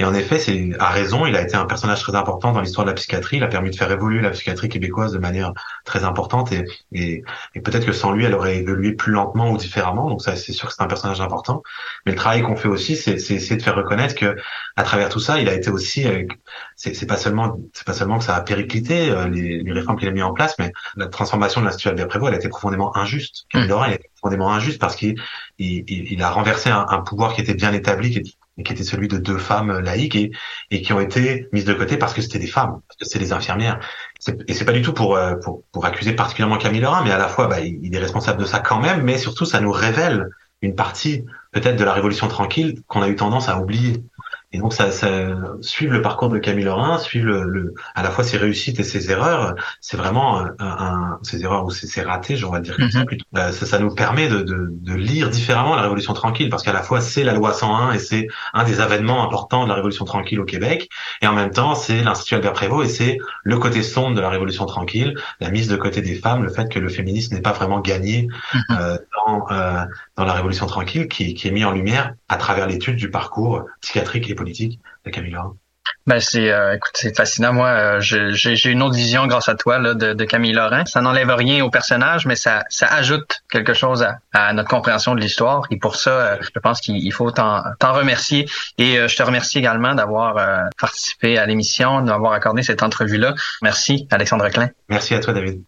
Et en effet, c'est à raison, il a été un personnage très important dans l'histoire de la psychiatrie. Il a permis de faire évoluer la psychiatrie québécoise de manière très importante. Et, et, et peut-être que sans lui, elle aurait évolué plus lentement ou différemment. Donc ça, c'est sûr que c'est un personnage important. Mais le travail qu'on fait aussi, c'est essayer de faire reconnaître que à travers tout ça, il a été aussi euh, c'est pas seulement c'est pas seulement que ça a périclité euh, les, les, réformes qu'il a mis en place, mais la transformation de l'Institut Albert Prévost, elle a été profondément injuste. Mmh. elle a été profondément injuste parce qu'il il, il, a renversé un, un, pouvoir qui était bien établi, qui, qui était celui de deux femmes laïques et, et qui ont été mises de côté parce que c'était des femmes, parce que c'était des infirmières. Et c'est pas du tout pour, euh, pour, pour accuser particulièrement Camille Laurent, mais à la fois bah, il est responsable de ça quand même, mais surtout ça nous révèle une partie peut-être de la Révolution tranquille qu'on a eu tendance à oublier. Et donc, ça, ça, suivre le parcours de Camille Lorrain, suivre le, le, à la fois ses réussites et ses erreurs, c'est vraiment un, un, ses erreurs ou ses, ratés, j'aurais dire comme ça mhm. plutôt. Euh, ça, ça, nous permet de, de, de, lire différemment la Révolution tranquille, parce qu'à la fois c'est la loi 101 et c'est un des avènements importants de la Révolution tranquille au Québec, et en même temps c'est l'Institut Albert Prévost et c'est le côté sombre de la Révolution tranquille, la mise de côté des femmes, le fait que le féminisme n'est pas vraiment gagné mhm. euh, dans, euh, dans la Révolution tranquille, qui, qui est mis en lumière à travers l'étude du parcours psychiatrique et politique de Camille Laurent. Ben c'est, euh, écoute, c'est fascinant. Moi, euh, j'ai une autre vision grâce à toi là, de, de Camille Laurent. Ça n'enlève rien au personnage, mais ça, ça ajoute quelque chose à, à notre compréhension de l'histoire. Et pour ça, euh, je pense qu'il faut t'en remercier. Et je te remercie également d'avoir participé à l'émission, d'avoir accordé cette entrevue-là. Merci, Alexandre Klein. Merci à toi, David.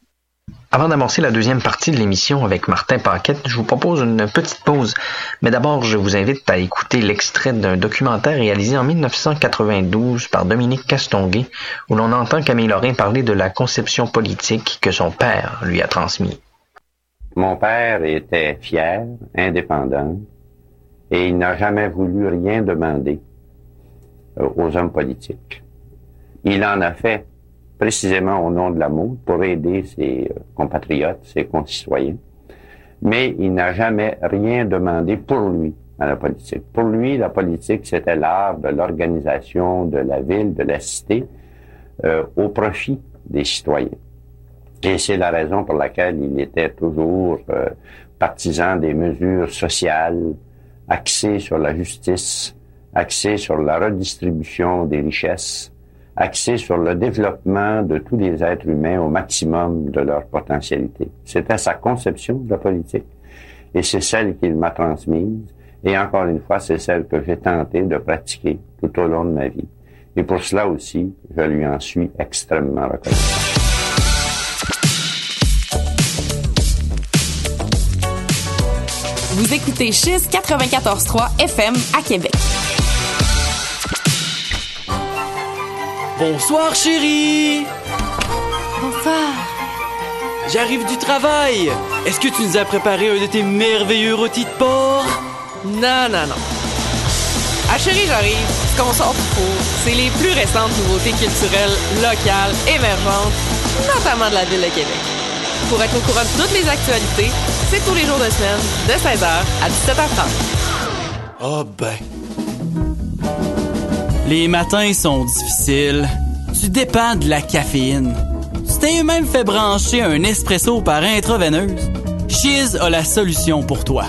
Avant d'amorcer la deuxième partie de l'émission avec Martin Paquette, je vous propose une petite pause. Mais d'abord, je vous invite à écouter l'extrait d'un documentaire réalisé en 1992 par Dominique Castonguay, où l'on entend Camille Lorrain parler de la conception politique que son père lui a transmise. Mon père était fier, indépendant, et il n'a jamais voulu rien demander euh, aux hommes politiques. Il en a fait précisément au nom de l'amour pour aider ses euh, compatriotes, ses concitoyens. Mais il n'a jamais rien demandé pour lui à la politique. Pour lui, la politique, c'était l'art de l'organisation de la ville, de la cité, euh, au profit des citoyens. Et c'est la raison pour laquelle il était toujours euh, partisan des mesures sociales axées sur la justice, axées sur la redistribution des richesses, axé sur le développement de tous les êtres humains au maximum de leur potentialité. C'était sa conception de la politique et c'est celle qu'il m'a transmise et encore une fois, c'est celle que j'ai tenté de pratiquer tout au long de ma vie. Et pour cela aussi, je lui en suis extrêmement reconnaissant. Vous écoutez Chiz 94.3 FM à Québec. Bonsoir chérie Bonsoir J'arrive du travail Est-ce que tu nous as préparé un de tes merveilleux rôtis de porc? Non, non, non. Ah chérie, j'arrive. Ce qu'on sort du four, c'est les plus récentes nouveautés culturelles, locales, émergentes, notamment de la ville de Québec. Pour être au courant de toutes les actualités, c'est tous les jours de semaine, de 16h à 17h30. Oh ben... Les matins sont difficiles. Tu dépends de la caféine. Tu t'es même fait brancher un espresso par intraveineuse. Chiz a la solution pour toi.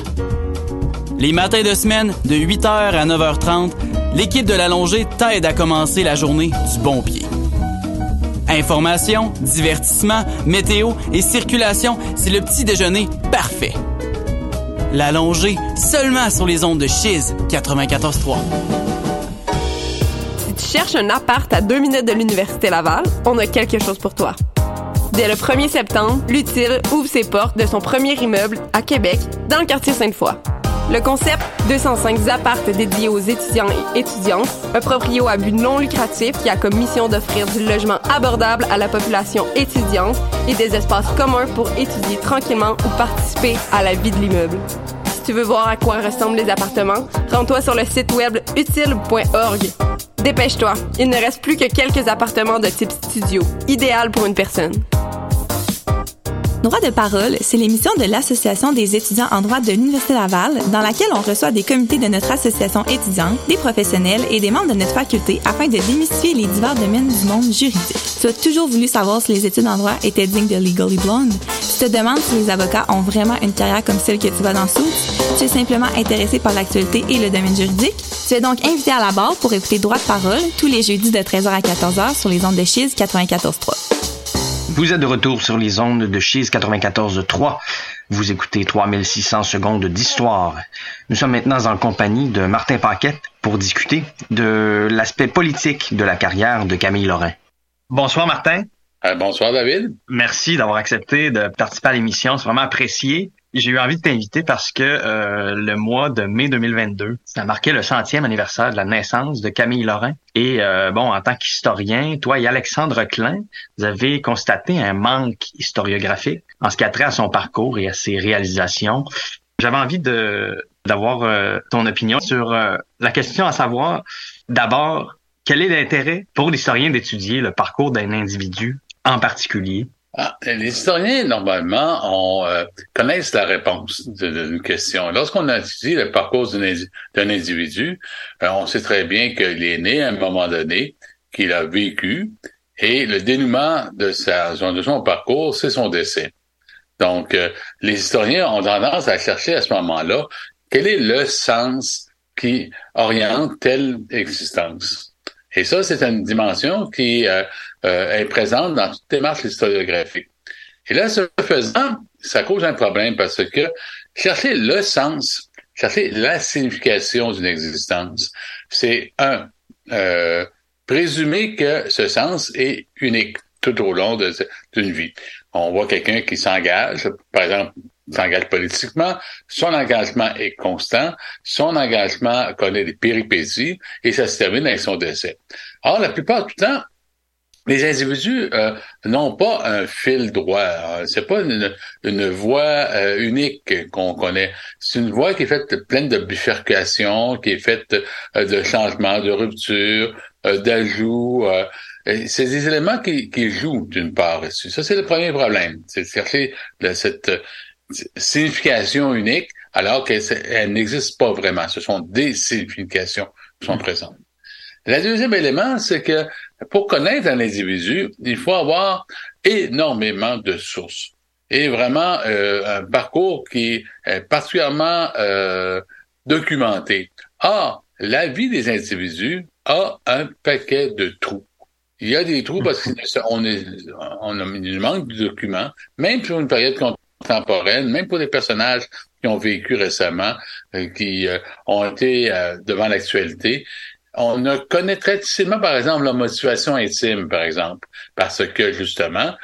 Les matins de semaine, de 8h à 9h30, l'équipe de l'allongée t'aide à commencer la journée du bon pied. Information, divertissement, météo et circulation, c'est le petit déjeuner parfait. L'allongée, seulement sur les ondes de Chiz 94.3. cherches un appart à deux minutes de l'Université Laval, on a quelque chose pour toi. Dès le 1er septembre, l'Utile ouvre ses portes de son premier immeuble à Québec, dans le quartier Sainte-Foy. Le concept 205 appartes dédiés aux étudiants et étudiantes, un proprio à but non lucratif qui a comme mission d'offrir du logement abordable à la population étudiante et des espaces communs pour étudier tranquillement ou participer à la vie de l'immeuble. Si tu veux voir à quoi ressemblent les appartements, rends-toi sur le site web utile.org. Dépêche-toi, il ne reste plus que quelques appartements de type studio, idéal pour une personne. Droit de parole, c'est l'émission de l'Association des étudiants en droit de l'Université Laval, dans laquelle on reçoit des comités de notre association étudiante, des professionnels et des membres de notre faculté afin de démystifier les divers domaines du monde juridique. Tu as toujours voulu savoir si les études en droit étaient dignes de Legally Blonde? Tu te demandes si les avocats ont vraiment une carrière comme celle que tu vois dans Suits? Tu es simplement intéressé par l'actualité et le domaine juridique? Tu es donc invité à la barre pour écouter Droit de parole tous les jeudis de 13h à 14h sur les ondes de Chiz 94.3. Vous êtes de retour sur les ondes de Cheese 94.3. Vous écoutez 3600 secondes d'histoire. Nous sommes maintenant en compagnie de Martin Paquette pour discuter de l'aspect politique de la carrière de Camille Lorrain. Bonsoir Martin. Euh, bonsoir David. Merci d'avoir accepté de participer à l'émission. C'est vraiment apprécié. J'ai eu envie de t'inviter parce que euh, le mois de mai 2022, ça marquait le centième anniversaire de la naissance de Camille Lorrain. Et euh, bon, en tant qu'historien, toi et Alexandre Klein, vous avez constaté un manque historiographique en ce qui a trait à son parcours et à ses réalisations. J'avais envie de d'avoir euh, ton opinion sur la question à savoir, d'abord, quel est l'intérêt pour l'historien d'étudier le parcours d'un individu en particulier? Ah, les historiens, normalement, on, euh, connaissent la réponse d'une question. Lorsqu'on étudie le parcours d'un individu, euh, on sait très bien qu'il est né à un moment donné, qu'il a vécu, et le dénouement de, sa, de son parcours, c'est son décès. Donc, euh, les historiens ont tendance à chercher à ce moment-là quel est le sens qui oriente telle existence. Et ça, c'est une dimension qui euh, est présente dans toute démarche historiographique. Et là, ce faisant, ça cause un problème parce que chercher le sens, chercher la signification d'une existence, c'est un, euh, présumer que ce sens est unique tout au long d'une vie. On voit quelqu'un qui s'engage, par exemple, s'engage politiquement, son engagement est constant, son engagement connaît des péripéties et ça se termine avec son décès. Or, la plupart du temps, les individus euh, n'ont pas un fil droit. C'est pas une, une voie euh, unique qu'on connaît. C'est une voie qui est faite pleine de bifurcations, qui est faite euh, de changements, de ruptures, d'ajouts. c'est des éléments qui, qui jouent d'une part. Ça, c'est le premier problème. C'est de chercher cette signification unique alors qu'elle n'existe pas vraiment. Ce sont des significations qui sont présentes. Le deuxième élément, c'est que pour connaître un individu, il faut avoir énormément de sources et vraiment euh, un parcours qui est particulièrement euh, documenté. Or, la vie des individus a un paquet de trous. Il y a des trous parce qu'on est, on a, il manque de documents, même sur une période contemporaine, même pour des personnages qui ont vécu récemment, euh, qui ont été devant l'actualité on ne connaît très difficilement, par exemple, la motivation intime, par exemple, parce que justement,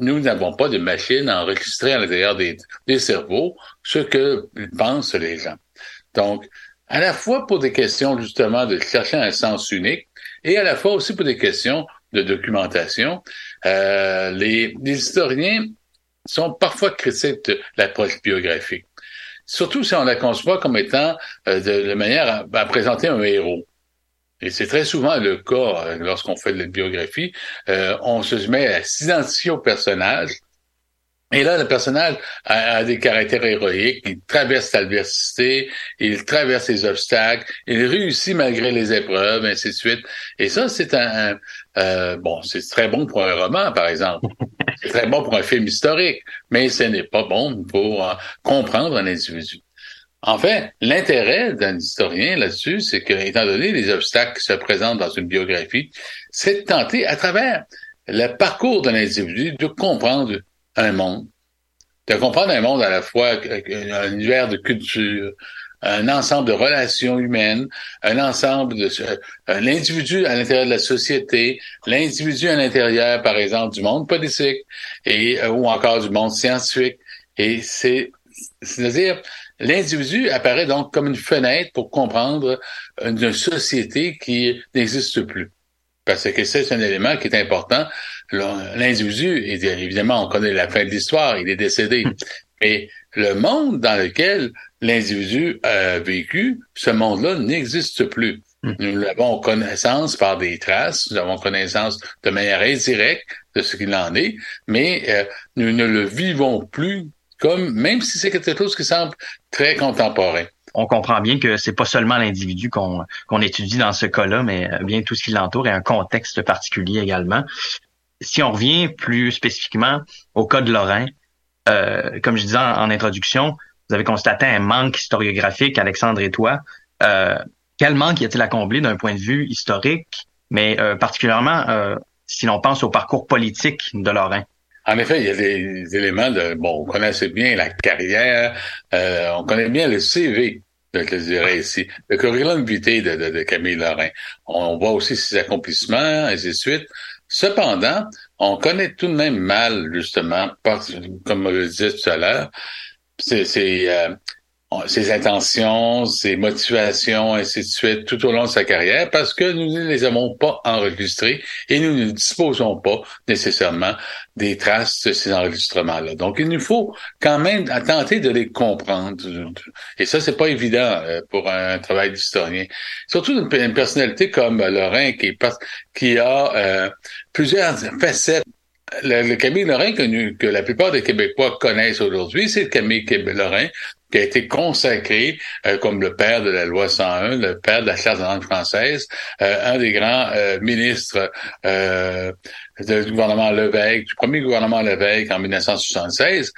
nous n'avons pas de machine à enregistrer à l'intérieur des, cerveaux ce que pensent les gens. Donc, à la fois pour des questions justement de chercher un sens unique et à la fois aussi pour des questions de documentation, euh, les, historiens sont parfois critiques de l'approche biographique. Surtout si on la conçoit comme étant euh, de, manière à présenter un héros. Et c'est très souvent le cas euh, lorsqu'on fait de la biographie. Euh, on se met à s'identifier au personnage. Et là, le personnage a, des caractères héroïques. Il traverse l'adversité, il traverse les obstacles, il réussit malgré les épreuves, ainsi de suite. Et ça, c'est un, euh, bon, c'est très bon pour un roman, par exemple. c'est très bon pour un film historique, mais ce n'est pas bon pour comprendre un individu. En fait, l'intérêt d'un historien là-dessus, c'est que, étant donné les obstacles qui se présentent dans une biographie, c'est de tenter, à travers le parcours d'un individu, de comprendre un monde, de comprendre un monde à la fois, un univers de culture, un ensemble de relations humaines, un ensemble de euh, l'individu à l'intérieur de la société, l'individu à l'intérieur, par exemple, du monde politique et ou encore du monde scientifique. Et c'est, c'est-à-dire, l'individu apparaît donc comme une fenêtre pour comprendre une société qui n'existe plus. Parce que c'est un élément qui est important. L'individu, évidemment, on connaît la fin de l'histoire, il est décédé. Mais le monde dans lequel l'individu a vécu, ce monde-là n'existe plus. Hmm. Nous avons connaissance par des traces, nous avons connaissance de manière indirecte de ce qu'il en est, mais euh, nous ne le vivons plus comme, même si c'est quelque chose qui semble très contemporain. On comprend bien que c'est pas seulement l'individu qu'on qu'on étudie dans ce cas-là, mais euh, bien tout ce qui l'entoure et un contexte particulier également. Si on revient plus spécifiquement au cas de Lorrain, euh, comme je disais en, introduction, vous avez constaté un manque historiographique, Alexandre et toi. Euh, quel manque y a-t-il à combler d'un point de vue historique, mais euh, particulièrement euh, si l'on pense au parcours politique de Lorrain? En effet, il y a des éléments de bon, on connaissait bien la carrière, euh, on connaît bien le CV, je dirais ici, le curriculum vitae de, de, de, Camille Lorrain. On voit aussi ses accomplissements, ainsi de suite. Cependant, on connaît tout de même mal, justement, comme je le disais tout à l'heure, c'est euh, ses intentions, ses motivations, ainsi de suite, tout au long de sa carrière, parce que nous ne les avons pas enregistrés et nous ne disposons pas nécessairement des traces de ces enregistrements-là. Donc, il nous faut quand même tenter de les comprendre. Et ça, c'est pas évident euh, pour un travail d'historien. Surtout une, personnalité comme Lorrain qui, qui a euh, plusieurs facettes le, Camille Lorrain que, que la plupart des Québécois connaissent aujourd'hui, c'est le Camille Lorrain qui a été consacré euh, comme le père de la loi 101, le père de la charte de langue française, euh, un des grands euh, ministres du gouvernement Levesque, du premier gouvernement Levesque en 1976,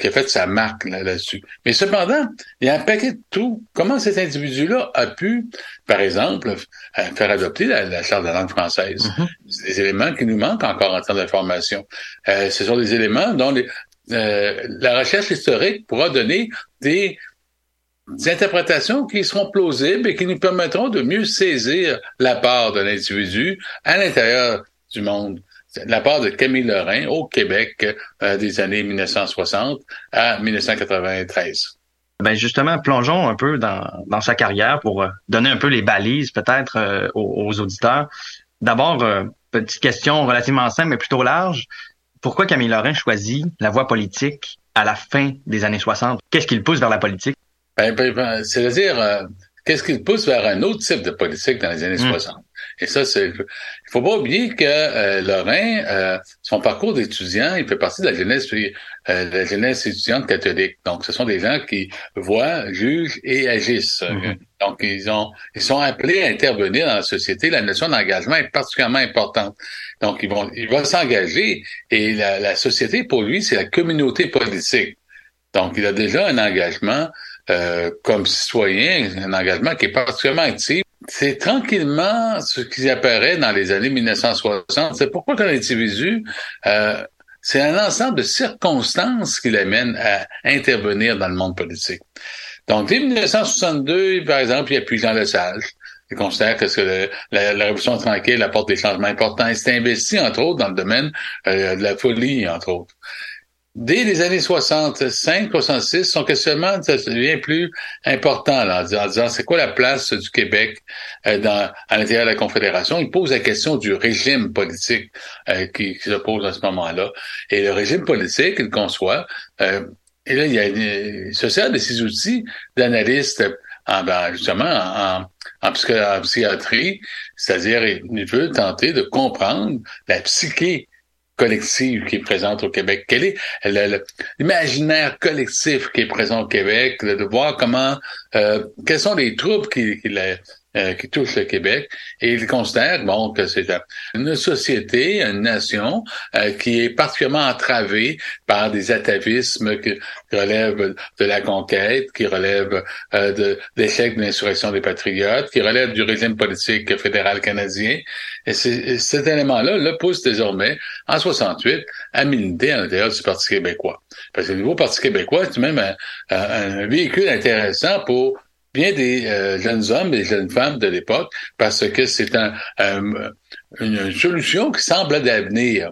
qui a fait sa marque là-dessus. Mais cependant, il y a un paquet de tout. Comment cet individu-là a pu, par exemple, faire adopter la, charte de la langue française? Mm-hmm. C'est des éléments qui nous manquent encore en termes d'information. ce sont des éléments dont les, euh, la recherche historique pourra donner des, interprétations qui seront plausibles et qui nous permettront de mieux saisir la part de l'individu à l'intérieur du monde. La part de Camille Lorrain au Québec euh, des années 1960 à 1993. Ben justement, plongeons un peu dans, sa carrière pour euh, donner un peu les balises peut-être aux, auditeurs. D'abord, petite question relativement simple mais plutôt large pourquoi Camille Lorrain choisit la voie politique à la fin des années 60? Qu'est-ce qui le pousse vers la politique? Ben, ben, ben, c'est-à-dire, euh, qu'est-ce qui le pousse vers un autre type de politique dans les années 60? Et ça, c'est. Il faut pas oublier que euh, Lorrain, euh, son parcours d'étudiant, il fait partie de la jeunesse, euh, la jeunesse étudiante catholique. Donc, ce sont des gens qui voient, jugent et agissent. Mm-hmm. Donc, ils ont, ils sont appelés à intervenir dans la société. La notion d'engagement est particulièrement importante. Donc, ils vont, il va s'engager et la, la société, pour lui, c'est la communauté politique. Donc, il a déjà un engagement euh, comme citoyen, un engagement qui est particulièrement actif c'est tranquillement ce qui apparaît dans les années 1960. C'est pourquoi qu'un individu, euh, c'est un ensemble de circonstances qui l'amènent à intervenir dans le monde politique. Donc, dès 1962, par exemple, il y a plus Jean Lesage. Il considère que, la, Révolution tranquille apporte des changements importants. Il s'est investi, entre autres, dans le domaine euh, de la folie, entre autres. Dès les années 65, 66, son questionnement devient plus important là, en disant, c'est quoi la place du Québec euh, dans, à l'intérieur de la Confédération? Il pose la question du régime politique euh, qui, qui, se pose à ce moment-là. Et le régime politique, il conçoit, euh, et là, il y a une, se sert de ces outils d'analyste en, ben, justement en, en, psychiatrie, c'est-à-dire il veut tenter de comprendre la psyché collective qui est présente au Québec? Quel est l'imaginaire collectif qui est présent au Québec? De voir comment, euh, quels sont les troubles qui, qui, euh, qui touche le Québec et il considère bon que c'est une société, une nation euh, qui est particulièrement entravée par des atavismes qui relèvent de la conquête, qui relèvent euh, de l'échec de l'insurrection des patriotes, qui relèvent du régime politique fédéral canadien. Et, cet élément-là le pousse désormais en 68 à militer à l'intérieur du Parti québécois. Parce que le nouveau Parti québécois, c'est même un véhicule intéressant pour bien des euh, jeunes hommes et jeunes femmes de l'époque parce que c'est un, un- une solution qui semble d'avenir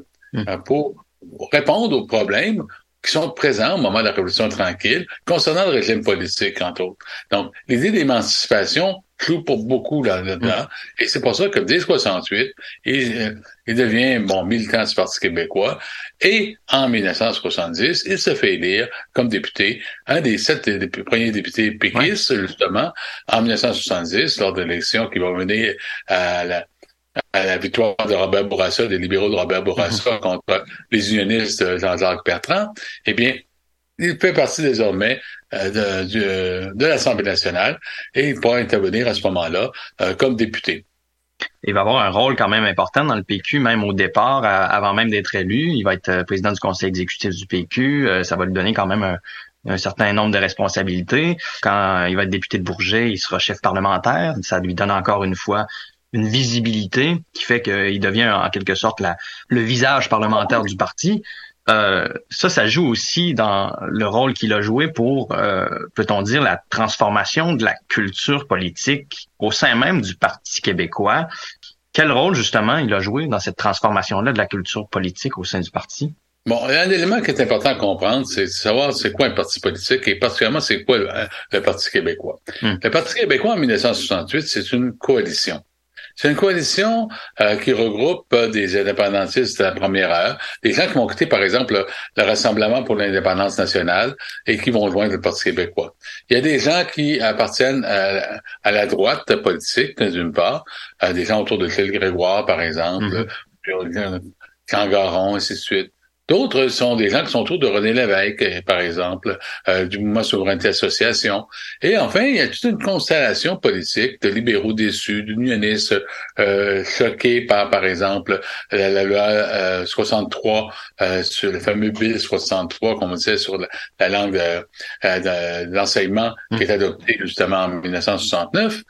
euh, pour répondre aux problèmes qui sont présents au moment de la Révolution tranquille concernant le régime politique, entre autres. Donc, l'idée d'émancipation joue pour beaucoup là- là-dedans. Et c'est pour ça que dès 68, il, il devient bon militant du Parti québécois. Et en 1970, il se fait élire comme député, un des sept premiers députés péquistes, justement, en 1970, lors de l'élection qui va mener à la, à la victoire de Robert Bourassa, des libéraux de Robert Bourassa contre les unionistes de Jean-Jacques Bertrand, eh bien, il fait partie désormais euh, de, du- de l'Assemblée nationale et il pourra intervenir à ce moment-là euh, comme député. Il va avoir un rôle quand même important dans le PQ, même au départ, avant même d'être élu. Il va être euh, président du conseil exécutif du PQ. Euh, ça va lui donner quand même un, un certain nombre de responsabilités. Quand il va être député de Bourget, il sera chef parlementaire. Ça lui donne encore une fois une visibilité qui fait qu'il devient en quelque sorte la, le visage parlementaire du parti. Euh, ça, ça joue aussi dans le rôle qu'il a joué pour, euh, peut-on dire, la transformation de la culture politique au sein même du Parti québécois. Quel rôle, justement, il a joué dans cette transformation-là de la culture politique au sein du parti? Bon, un élément qui est important à comprendre, c'est de savoir c'est quoi un parti politique et particulièrement c'est quoi le, le Parti québécois. Le Parti québécois en 1968, c'est une coalition. C'est une coalition euh, qui regroupe euh, des indépendantistes de la première heure, des gens qui vont quitter, par exemple, le, le Rassemblement pour l'indépendance nationale et qui vont joindre le Parti québécois. Il y a des gens qui appartiennent à, à la droite politique, d'une part, euh, des gens autour de Gilles Grégoire, par exemple, euh, Cangaron, ainsi de suite. D'autres sont des gens qui sont autour de René Lévesque, euh, par exemple, euh, du mouvement Souveraineté Association. Et enfin, il y a toute une constellation politique de libéraux déçus, d'unionistes euh, choqués par, par exemple, la, loi euh, 63, euh, sur le fameux Bill 63, comme on disait, sur la, la langue euh, de, l'enseignement qui est adopté justement en 1969.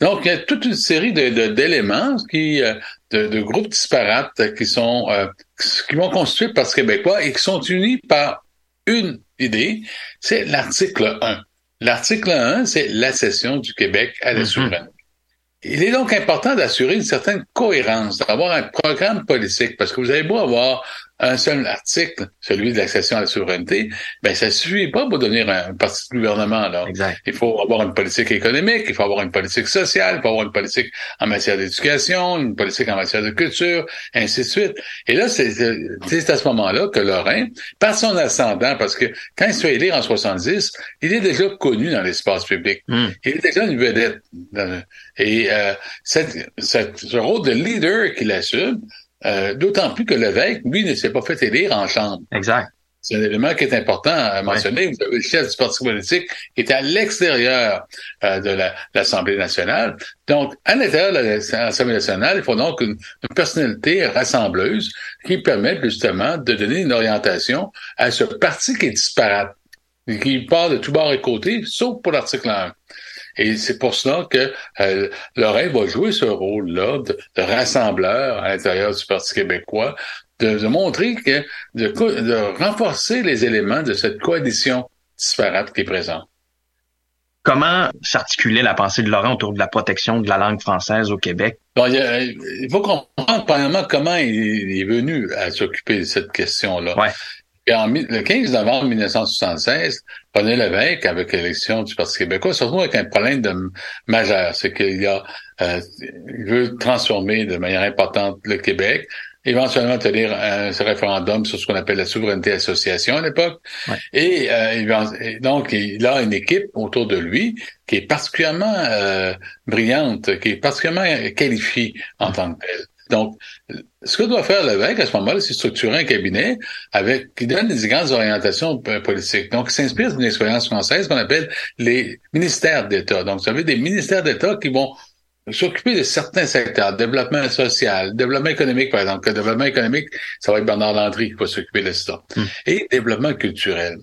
Donc, il y a toute une série de, de- d'éléments qui, euh, de, groupes disparates qui sont, euh, qui vont constituer le Parti québécois et qui sont unis par une idée, c'est l'article 1. L'article 1, c'est l'accession du Québec à la souveraineté. Il est donc important d'assurer une certaine cohérence, d'avoir un programme politique, parce que vous avez beau avoir un seul article, celui de l'accession à la souveraineté, ben ça suffit pas pour devenir un parti de gouvernement. Là. Il faut avoir une politique économique, il faut avoir une politique sociale, il faut avoir une politique en matière d'éducation, une politique en matière de culture, ainsi de suite. Et là, c'est c'est à ce moment-là que Lorrain, par son ascendant, parce que quand il se fait élire en 70, il est déjà connu dans l'espace public. Il est déjà une vedette. Et euh, cette, cette- ce rôle de leader qu'il assume, euh, d'autant plus que l'évêque, lui, ne s'est pas fait élire en chambre. Exact. C'est un élément qui est important à mentionner. Vous avez le chef du parti politique qui est à l'extérieur euh, de la- l'Assemblée nationale. Donc, à l'intérieur de l'Assemblée nationale, il faut donc une, une personnalité rassembleuse qui permette justement de donner une orientation à ce parti qui est disparate, qui part de tous bords et côtés, sauf pour l'article 1. Et c'est pour cela que euh, Lorrain va jouer ce rôle-là de, de rassembleur à l'intérieur du Parti québécois, de, de montrer que, de, de renforcer les éléments de cette coalition disparate qui est présente. Comment s'articulait la pensée de Laurent autour de la protection de la langue française au Québec? Bon, il, faut comprendre premièrement comment il, il est venu à s'occuper de cette question-là. En mi- le 15 novembre 1976, René Lévesque, avec l'élection du Parti québécois, se retrouve avec un problème de, majeur. C'est qu'il a, euh, il veut transformer de manière importante le Québec, éventuellement tenir un référendum sur ce qu'on appelle la souveraineté association à l'époque. Et, euh, et donc, il a une équipe autour de lui qui est particulièrement euh, brillante, qui est particulièrement qualifiée en tant que telle. Donc, ce que doit faire l'évêque à ce moment-là, c'est structurer un cabinet avec qui donne des grandes orientations politiques. Donc, il s'inspire d'une expérience française qu'on appelle les ministères d'État. Donc, vous avez des ministères d'État qui vont s'occuper de certains secteurs, développement social, développement économique, par exemple. Le développement économique, ça va être Bernard Landry qui va s'occuper de ça. Et développement culturel.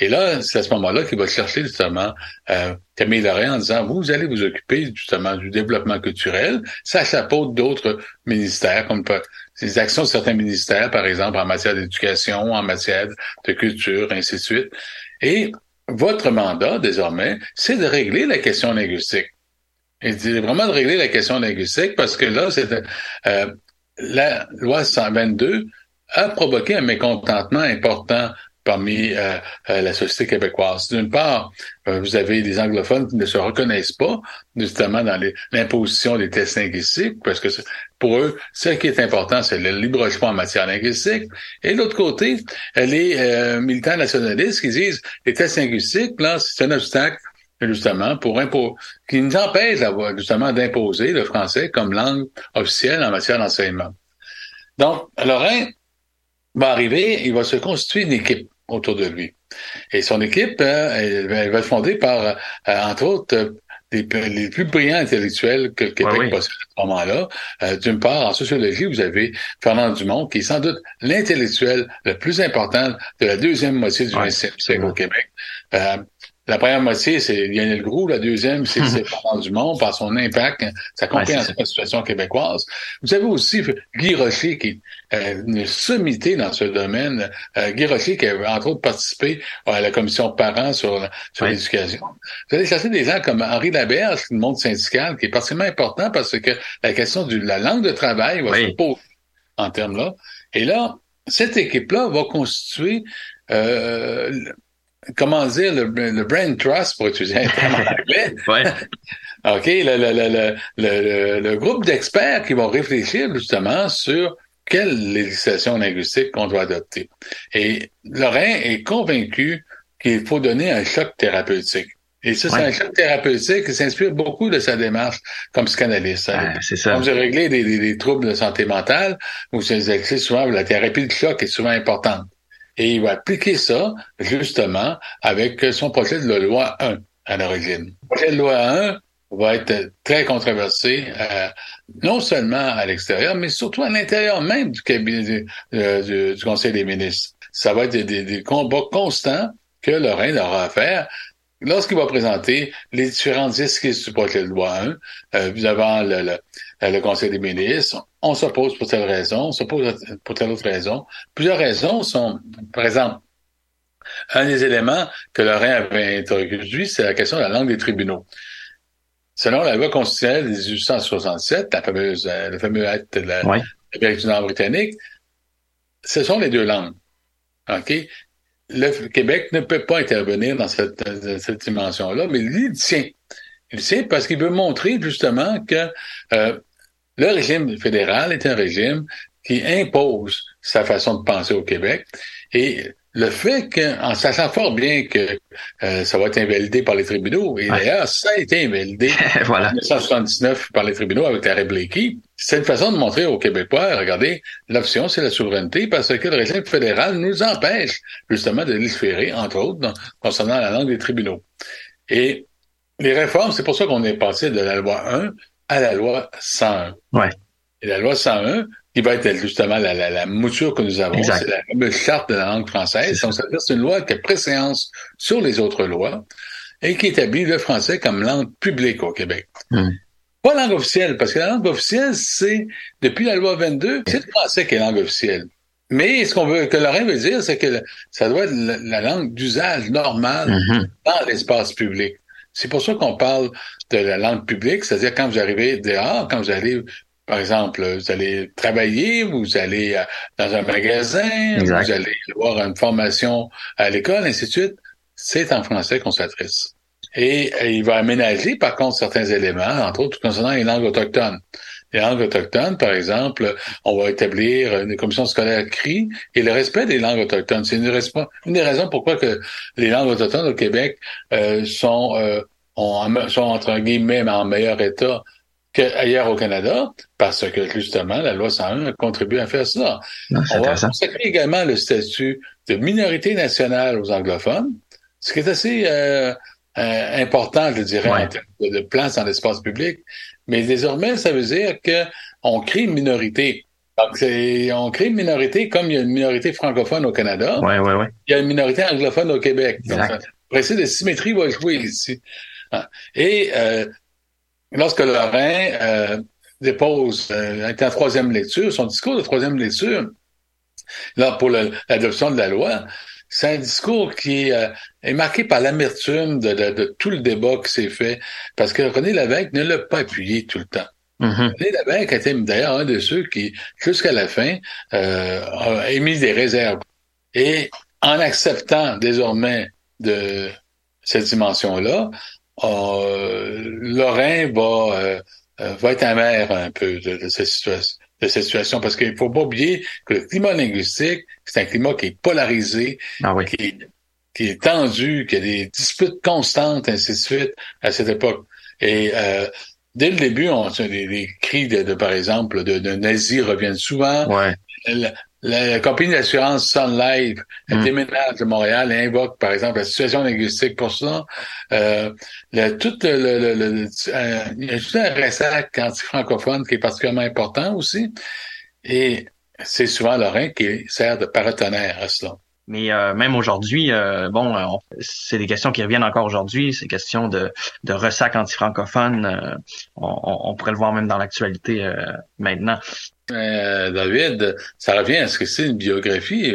Et là, c'est à ce moment-là qu'il va chercher justement euh, Camille Lorrain en disant, vous, allez vous occuper justement du développement culturel. Ça chapeaute d'autres ministères, comme les actions de certains ministères, par exemple, en matière d'éducation, en matière de culture, ainsi de suite. Et votre mandat, désormais, c'est de régler la question linguistique. Et c'est vraiment de régler la question linguistique parce que là, c'est euh, la loi 122 a provoqué un mécontentement important parmi euh, euh, la société québécoise. D'une part, euh, vous avez des anglophones qui ne se reconnaissent pas, justement dans l'imposition des tests linguistiques, parce que pour eux, ce qui est important, c'est le libre choix en matière linguistique. Et de l'autre côté, les militants nationalistes qui disent les tests linguistiques, là, c'est un obstacle justement pour qui nous empêche justement d'imposer le français comme langue officielle en matière d'enseignement. Donc, Lorrain va arriver, il va se constituer une équipe autour de lui. Et son équipe, hein, elle, va être fondée par, euh, entre autres, euh, les, les, plus brillants intellectuels que le Québec possède à ce moment-là. Euh, d'une part, en sociologie, vous avez Fernand Dumont, qui est sans doute l'intellectuel le plus important de la deuxième moitié du 20 siècle au Québec. La première moitié, c'est Lionel Groux. La deuxième, c'est Fernand Dumont par son impact, sa compréhension de la situation québécoise. Vous avez aussi Guy Rocher, qui est euh, une sommité dans ce domaine. Euh, Guy Rocher, qui a entre autres participé à la commission parents sur, sur l'éducation. Vous allez chercher des gens comme Henri Laberge, le monde syndical, qui est particulièrement important parce que la question de la langue de travail va se poser en termes là. Et là, cette équipe-là va constituer euh, comment dire, le, le brain trust, pour utiliser un terme en anglais. [LAUGHS] [LAUGHS] OK, le, le, le, le groupe d'experts qui vont réfléchir justement sur quelle législation linguistique qu'on doit adopter. Et Lorrain est convaincu qu'il faut donner un choc thérapeutique. Et ça, c'est un choc thérapeutique qui s'inspire beaucoup de sa démarche comme psychanalyste. c'est ça. Vous réglé des, des, des, troubles de santé mentale, vous souvent la thérapie de choc est souvent importante. Et il va appliquer ça, justement, avec son projet de loi 1 à l'origine. Le projet de loi 1 va être très controversé, euh, non seulement à l'extérieur, mais surtout à l'intérieur même du cabinet du, du, Conseil des ministres. Ça va être des, des, combats constants que Lorraine aura à faire lorsqu'il va présenter les différentes esquisses du projet de loi 1 euh, devant le, le, le Conseil des ministres, on s'oppose pour telle raison, on s'oppose pour telle autre raison. Plusieurs raisons sont, par exemple, un des éléments que Lorrain avait introduit, c'est la question de la langue des tribunaux. Selon la loi constitutionnelle de 1867, la fameuse, euh, le fameux acte de la oui. du Nord britannique, ce sont les deux langues. OK? Le Québec ne peut pas intervenir dans cette, cette dimension-là, mais il tient. Il tient parce qu'il veut montrer justement que euh, le régime fédéral est un régime qui impose sa façon de penser au Québec et le fait qu'en sachant fort bien que euh, ça va être invalidé par les tribunaux, et d'ailleurs, ça a été invalidé [LAUGHS] voilà. en 1979 par les tribunaux avec l'arrêt Blakey, c'est une façon de montrer aux Québécois, regardez, l'option, c'est la souveraineté, parce que le régime fédéral nous empêche justement de légiférer, entre autres, concernant la langue des tribunaux. Et les réformes, c'est pour ça qu'on est passé de la loi 1 à la loi 101. Ouais. Et la loi 101, qui va être justement la, la, la mouture que nous avons, c'est la fameuse charte de la langue française. Donc, c'est une loi qui a préséance sur les autres lois et qui établit le français comme langue publique au Québec. Mm. Pas langue officielle, parce que la langue officielle, c'est, depuis la loi 22, c'est le français qui est langue officielle. Mais ce qu'on veut, que Lorrain veut dire, c'est que ça doit être la, langue d'usage normale mm-hmm. dans l'espace public. C'est pour ça qu'on parle de la langue publique, c'est-à-dire quand vous arrivez dehors, quand vous allez, par exemple, vous allez travailler, vous allez euh, dans un magasin, exact. vous allez avoir une formation à l'école, ainsi de suite, c'est en français qu'on s'adresse. Et, et, il va aménager, par contre, certains éléments, entre autres concernant les langues autochtones. Les langues autochtones, par exemple, on va établir une commission scolaire CRI et le respect des langues autochtones. C'est une, une, des raisons pourquoi que les langues autochtones au Québec euh, sont, euh, ont, sont entre guillemets en meilleur état qu'ailleurs au Canada, parce que justement, la loi 101 contribue à faire ça. Non, on va consacrer également le statut de minorité nationale aux anglophones, ce qui est assez euh, euh, important, je dirais, ouais. en termes de, de place dans l'espace public. Mais désormais, ça veut dire que on crée une minorité. Donc, on crée une minorité comme il y a une minorité francophone au Canada. Ouais, ouais, ouais. Il y a une minorité anglophone au Québec. Exact. Donc, principe de symétrie va jouer ici. Et euh, lorsque Lorrain euh, dépose, euh, en troisième lecture, son discours de troisième lecture, là, pour l'adoption de la loi, c'est un discours qui euh, est marqué par l'amertume de, de, de, tout le débat qui s'est fait, parce que René Lévesque ne l'a pas appuyé tout le temps. Mm-hmm. René Lévesque était d'ailleurs un de ceux qui, jusqu'à la fin, euh, a émis des réserves. Et en acceptant désormais de cette dimension-là, euh, Lorrain va, euh, va être amer un peu de, de cette situation de cette situation parce qu'il faut pas oublier que le climat linguistique, c'est un climat qui est polarisé, ah oui. qui, est, qui est tendu, qui a des disputes constantes, ainsi de suite, à cette époque. Et euh, dès le début, on les, les cris de, de, par exemple de, de nazis reviennent souvent. Ouais. La, la, la, compagnie d'assurance Sun Life elle Mm. déménage de Montréal et invoque, par exemple, la situation linguistique pour ça. Euh, le, tout le, le, le, le euh, il y a tout un ressac anti-francophone qui est particulièrement important aussi. Et c'est souvent Lorrain qui sert de paratonnerre à cela. Mais euh, même aujourd'hui, euh, bon, euh, c'est des questions qui reviennent encore aujourd'hui. C'est question de, de ressac anti-francophone. euh, on, on- on pourrait le voir même dans l'actualité euh, maintenant. Euh, David, ça revient à ce que c'est une biographie.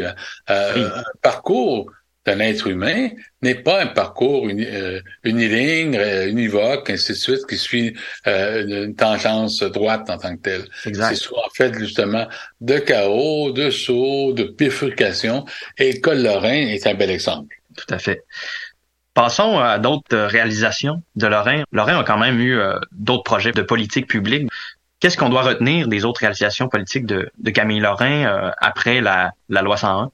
Euh, Oui. Un parcours d'un être humain n'est pas un parcours uni, euh, uniligne, euh, univoque, ainsi de suite, qui suit euh, une tangence droite en tant que telle. C'est souvent fait justement de chaos, de sauts, de bifurcation, et Col Lorrain est un bel exemple. Tout à fait. Passons à d'autres réalisations de Lorrain. Lorrain a quand même eu euh, d'autres projets de politique publique. Qu'est-ce qu'on doit retenir des autres réalisations politiques de, de Camille Lorrain euh, après la, la loi 101?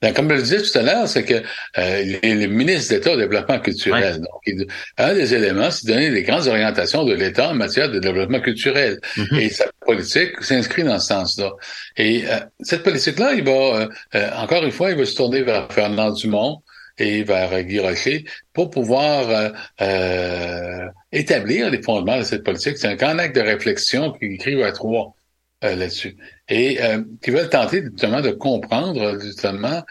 Ben, comme je le disais tout à l'heure, c'est que euh, les, les ministres d'État au développement culturel, donc, il- un des éléments, c'est de donner les grandes orientations de l'État en matière de développement culturel. Mhm. Et sa politique s'inscrit dans ce sens-là. Et euh, cette politique-là, il va, euh, euh, encore une fois, il va se tourner vers Fernand Dumont et vers Guy Rocher pour pouvoir euh, euh, établir les fondements de cette politique. C'est un grand acte de réflexion qu'ils écrivent à trois euh, là-dessus. Et euh, qui veulent tenter justement de comprendre justement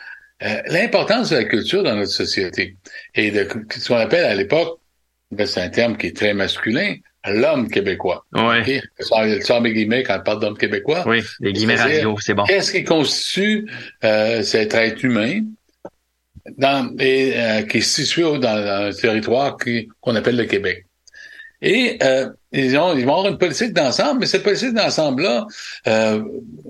l'importance de la culture dans notre société. Et de ce qu'on appelle à l'époque, ben, c'est un terme qui est très masculin, l'homme québécois. Oui. OK? Ça, ça met guillemets quand on parle d'homme québécois. Oui, les guillemets radio, c'est bon. Qu'est-ce qui constitue euh, cet être humain? Dans, et, euh, qui est situé dans, dans un territoire qu'on appelle le Québec? Et euh, ils, ont, ils vont avoir une politique d'ensemble, mais cette politique d'ensemble-là euh,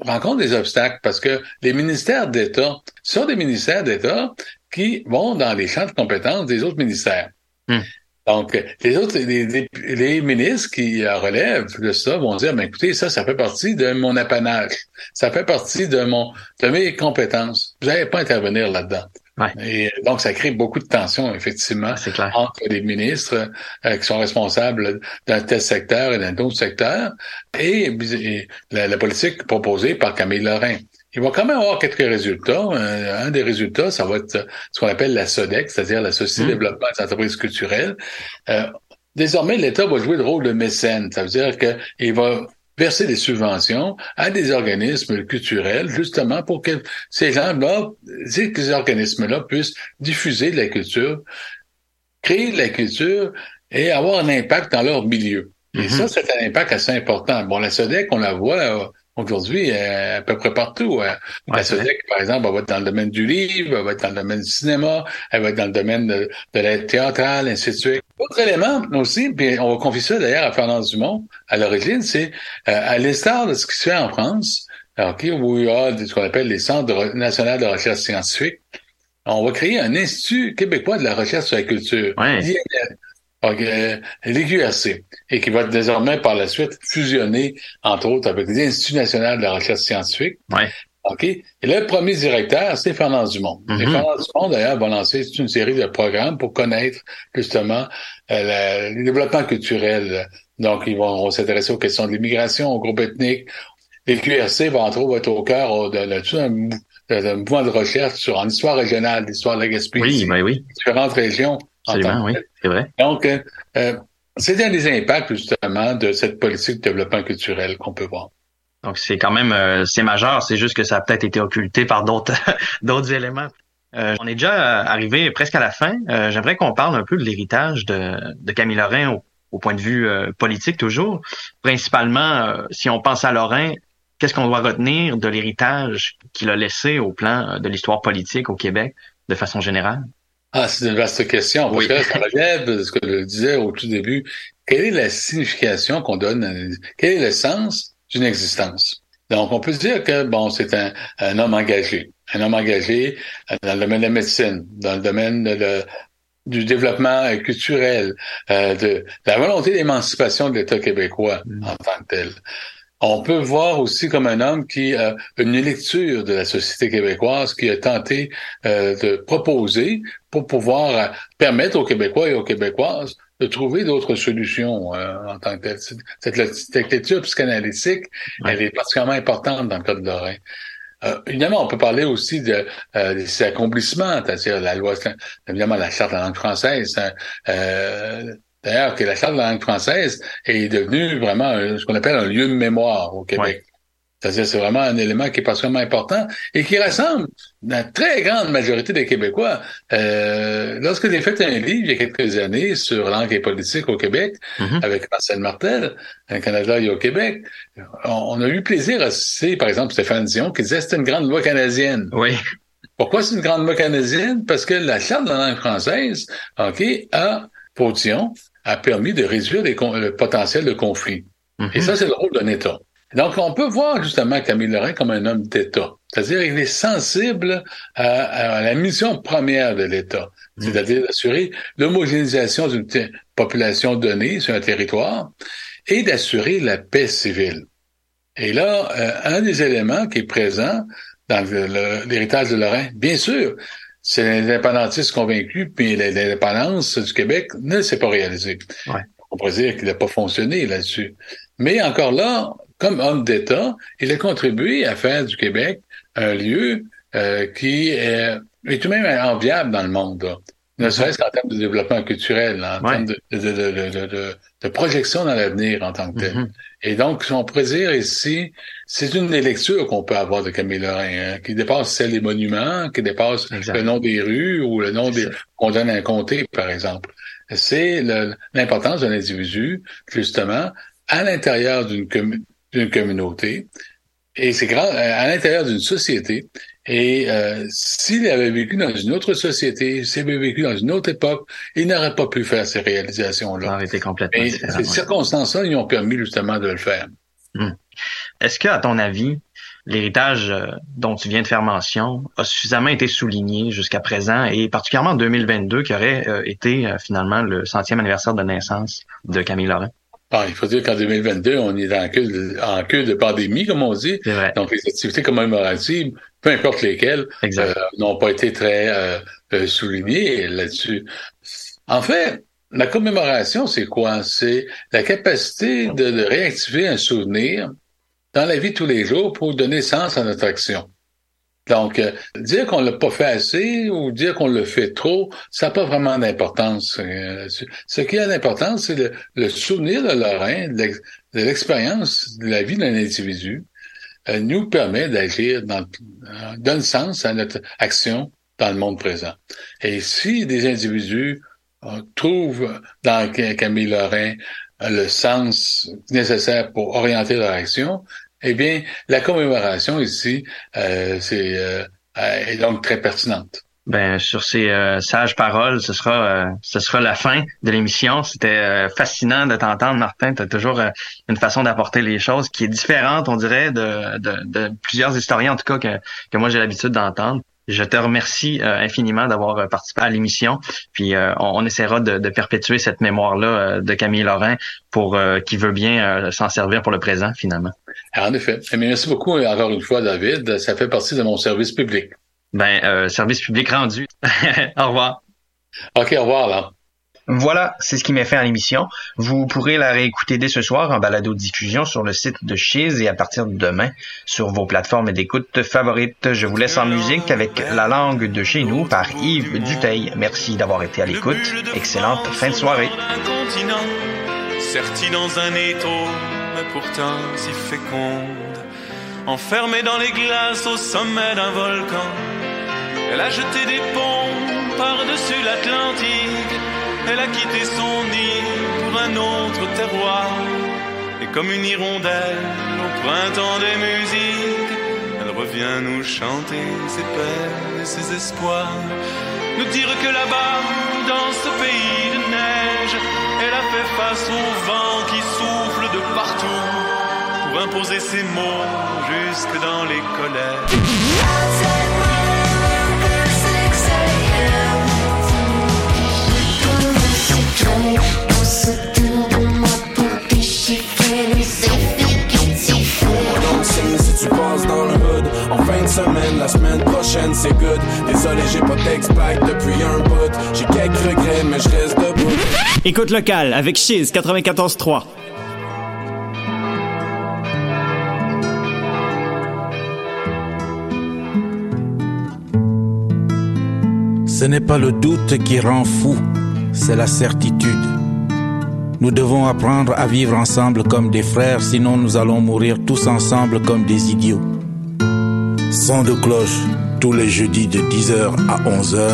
rencontre des obstacles parce que les ministères d'État sont des ministères d'État qui vont dans les champs de compétences des autres ministères. Hmm. Donc, les autres, les, les- les ministres qui euh, relèvent de ça vont dire, ben écoutez, ça, ça fait partie de mon apanage. Ça fait partie de mon, de mes compétences. Vous n'allez pas intervenir là-dedans. Ouais. Et euh, donc, ça crée beaucoup de tensions, effectivement, clair. entre les ministres euh, qui sont responsables d'un tel secteur et d'un autre secteur, et, et la, la politique proposée par Camille Lorrain. Il va quand même avoir quelques résultats. Un, un des résultats, ça va être ce qu'on appelle la SODEC, c'est-à-dire la Société de Mm. développement des entreprises culturelles. Euh, désormais, l'État va jouer le rôle de mécène. Ça veut dire qu'il va verser des subventions à des organismes culturels, justement pour que ces gens-là, ces organismes-là puissent diffuser de la culture, créer de la culture et avoir un impact dans leur milieu. Et Mhm. ça, c'est un impact assez important. Bon, la SODEC, on la voit aujourd'hui euh, à peu près partout. euh. La c'est vrai. SODEC, par exemple, elle va être dans le domaine du livre, elle va être dans le domaine du cinéma, elle va être dans le domaine de, de l'aide théâtrale, ainsi de suite. Autre élément aussi, puis on va confier ça d'ailleurs à Fernand Dumont, à l'origine, c'est euh, à l'instar de ce qui se fait en France, ok, où il y a ce qu'on appelle les centres nationaux de recherche scientifique, on va créer un institut québécois de la recherche sur la culture. Ouais. Euh, l'IQRC, et qui va désormais par la suite fusionner, entre autres, avec l'Institut national de la recherche scientifique. Ouais. OK? Et le premier directeur, c'est Fernand Dumont. Et Mhm. Fernand Dumont, d'ailleurs, va lancer toute une série de programmes pour connaître, justement, euh, la- le développement culturel. Donc, ils vont, s'intéresser aux questions de l'immigration, aux groupes ethniques. L'IQRC va, entre autres, être au cœur de, de tout un, mou- d'un mouvement de recherche sur, en histoire régionale, l'histoire de la Gaspésie Oui, ben oui, différentes régions. Absolument, oui, c'est vrai. Donc, euh, euh, c'est un des impacts justement de cette politique de développement culturel qu'on peut voir. Donc c'est quand même euh, c'est majeur, c'est juste que ça a peut-être été occulté par d'autres [LAUGHS] d'autres éléments. Euh, on est déjà euh, arrivé presque à la fin. Euh, J'aimerais qu'on parle un peu de l'héritage de, de Camille Lorrain au, au point de vue euh, politique toujours. Principalement, si on pense à Lorrain, qu'est-ce qu'on doit retenir de l'héritage qu'il a laissé au plan de l'histoire politique au Québec? de façon générale? Ah, c'est une vaste question. Parce Oui. que là, ça relève de ce que je disais au tout début. Quelle est la signification qu'on donne, à- quel est le sens d'une existence? Donc, on peut dire que, bon, c'est un, un homme engagé. Un homme engagé euh, dans le domaine de la médecine, dans le domaine de du développement culturel, euh, de, de la volonté d'émancipation de l'État québécois en tant que tel. On peut voir aussi comme un homme qui a une lecture de la société québécoise, qui a tenté euh, de proposer pour pouvoir euh, permettre aux Québécois et aux Québécoises de trouver d'autres solutions euh, en tant que telle. Cette, lecture psychanalytique, elle est particulièrement importante dans le cas de Lorrain. Euh, évidemment, on peut parler aussi de, euh, de ses accomplissements, c'est-à-dire la loi, évidemment la charte de la langue française. hein, euh, D'ailleurs, que la charte de la langue française est devenue vraiment un- ce qu'on appelle un lieu de mémoire au Québec. C'est-à-dire, c'est vraiment un élément qui est particulièrement important et qui rassemble la très grande majorité des Québécois. Euh, lorsque j'ai fait un livre il y a quelques années sur langue et politique au Québec, avec Marcel Martel, un Canada et au Québec, on, on a eu plaisir à citer, par exemple, Stéphane Dion, qui disait que c'était une grande loi canadienne. Oui. Pourquoi c'est une grande loi canadienne? Parce que la Charte de la langue française, OK, a, pour Dion, a permis de réduire les le potentiel de conflit. Et ça, c'est le rôle d'un État. Donc, on peut voir justement Camille Lorrain comme un homme d'État. C'est-à-dire, il est sensible à, à la mission première de l'État, c'est-à-dire d'assurer l'homogénéisation d'une population donnée sur un territoire et d'assurer la paix civile. Et là, euh, un des éléments qui est présent dans l'héritage de Lorrain, bien sûr, c'est l'indépendantiste convaincu, puis l'indépendance du Québec ne s'est pas réalisée. On pourrait dire qu'il n'a pas fonctionné là-dessus. Mais encore là, comme homme d'État, il a contribué à faire du Québec un lieu euh, qui est, est tout de même enviable dans le monde. là. Ne serait-ce qu'en termes de développement culturel, en Ouais. termes de, projection dans l'avenir en tant que tel. Mhm. Et donc, on pourrait dire ici, c'est une des lectures qu'on peut avoir de Camille Lorrain, hein, qui dépasse celle des monuments, qui dépasse le nom des rues ou le nom des qu'on donne à un comté, par exemple. C'est l'importance d'un individu, justement, à l'intérieur d'une communauté, et c'est grand à l'intérieur d'une société. Et euh, s'il avait vécu dans une autre société, s'il avait vécu dans une autre époque, il n'aurait pas pu faire ces réalisations-là. Ça aurait été complètement Et ces circonstances-là lui ont permis justement de le faire. Hmm. Est-ce que, à ton avis, l'héritage euh, dont tu viens de faire mention a suffisamment été souligné jusqu'à présent et particulièrement en 2022 qui aurait euh, été euh, finalement le centième anniversaire de naissance de Camille Laurent? Ah, il faut dire qu'en 2022, on est en queue, de, en queue de pandémie, comme on dit. Donc, les activités commémoratives, peu importe lesquelles, euh, n'ont pas été très euh, euh, soulignées là-dessus. En fait, la commémoration, c'est quoi? C'est la capacité de, de réactiver un souvenir dans la vie de tous les jours pour donner sens à notre action. Donc, euh, dire qu'on l'a pas fait assez ou dire qu'on le fait trop, ça n'a pas vraiment d'importance. euh, ce qui a d'importance, c'est le, le souvenir de Lorrain, de l'expérience de la vie d'un individu, euh, nous permet d'agir, dans, euh, donne sens à notre action dans le monde présent. Et si des individus euh, trouvent dans Ca- Camille Lorrain le sens nécessaire pour orienter leur action, eh bien, la commémoration ici, euh, c'est euh, est donc très pertinente. Ben sur ces euh, sages paroles, ce sera euh, ce sera la fin de l'émission. C'était euh, fascinant de t'entendre, Martin. Tu as toujours euh, une façon d'apporter les choses qui est différente, on dirait, de, de, de plusieurs historiens, en tout cas, que, que moi j'ai l'habitude d'entendre. Je te remercie euh, infiniment d'avoir euh, participé à l'émission. Puis on, on essaiera de, de perpétuer cette mémoire-là de Camille Lorrain pour qui veut bien s'en servir pour le présent, finalement. En effet. Eh bien, merci beaucoup encore une fois, David. Ça fait partie de mon service public. Ben, euh, service public rendu. [LAUGHS] au revoir. OK, au revoir, là. Voilà, c'est ce qui m'est fait à l'émission. Vous pourrez la réécouter dès ce soir en balado-diffusion sur le site de Chiz et à partir de demain sur vos plateformes d'écoute favorites. Je vous laisse en musique avec La langue de chez nous par Yves Duteil. Merci d'avoir été à l'écoute. Excellente fin de soirée. continent, serti dans un étau, mais pourtant si féconde. Enfermée dans les glaces au sommet d'un volcan, elle a jeté des ponts par-dessus l'Atlantique. Elle a quitté son nid pour un autre terroir. Et comme une hirondelle au printemps des musiques, elle revient nous chanter ses peines et ses espoirs, nous dire que là-bas, dans ce pays de neige, elle a fait face au vent qui souffle de partout pour imposer ses mots jusque dans les collèges. La semaine prochaine c'est good Désolé j'ai pas d'expact depuis un bout J'ai quelques regrets mais je reste debout Écoute locale avec Chiz 94.3. Ce n'est pas le doute qui rend fou, c'est la certitude. Nous devons apprendre à vivre ensemble comme des frères, sinon nous allons mourir tous ensemble comme des idiots. Son de cloche tous les jeudis de 10h à 11h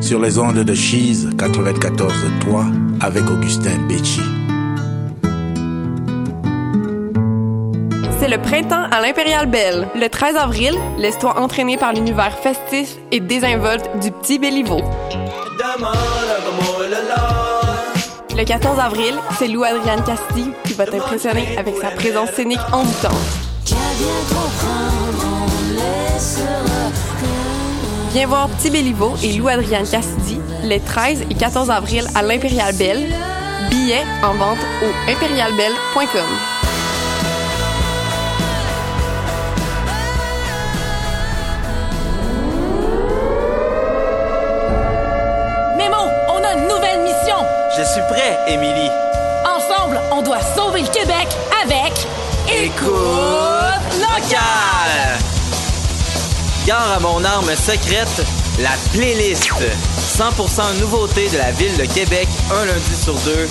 sur les ondes de Cheese 94.3 avec Augustin Becci. C'est le printemps à l'Impérial Belle. Le 13 avril, laisse-toi entraîner par l'univers festif et désinvolte du petit Béliveau. Le 14 avril, c'est Lou Adrienne Casti qui va t'impressionner avec sa présence scénique envoûtante. Viens voir Petit Béliveau et Lou Adrienne Cassidy les 13 et 14 avril à l'Impérial Belle. Billets en vente au impérialbelle.com. Nemo, on a une nouvelle mission. Je suis prêt, Émilie. Ensemble, on doit sauver le Québec avec Écoute locale. Gare à mon arme secrète, la playlist. 100% nouveauté de la ville de Québec, un lundi sur deux,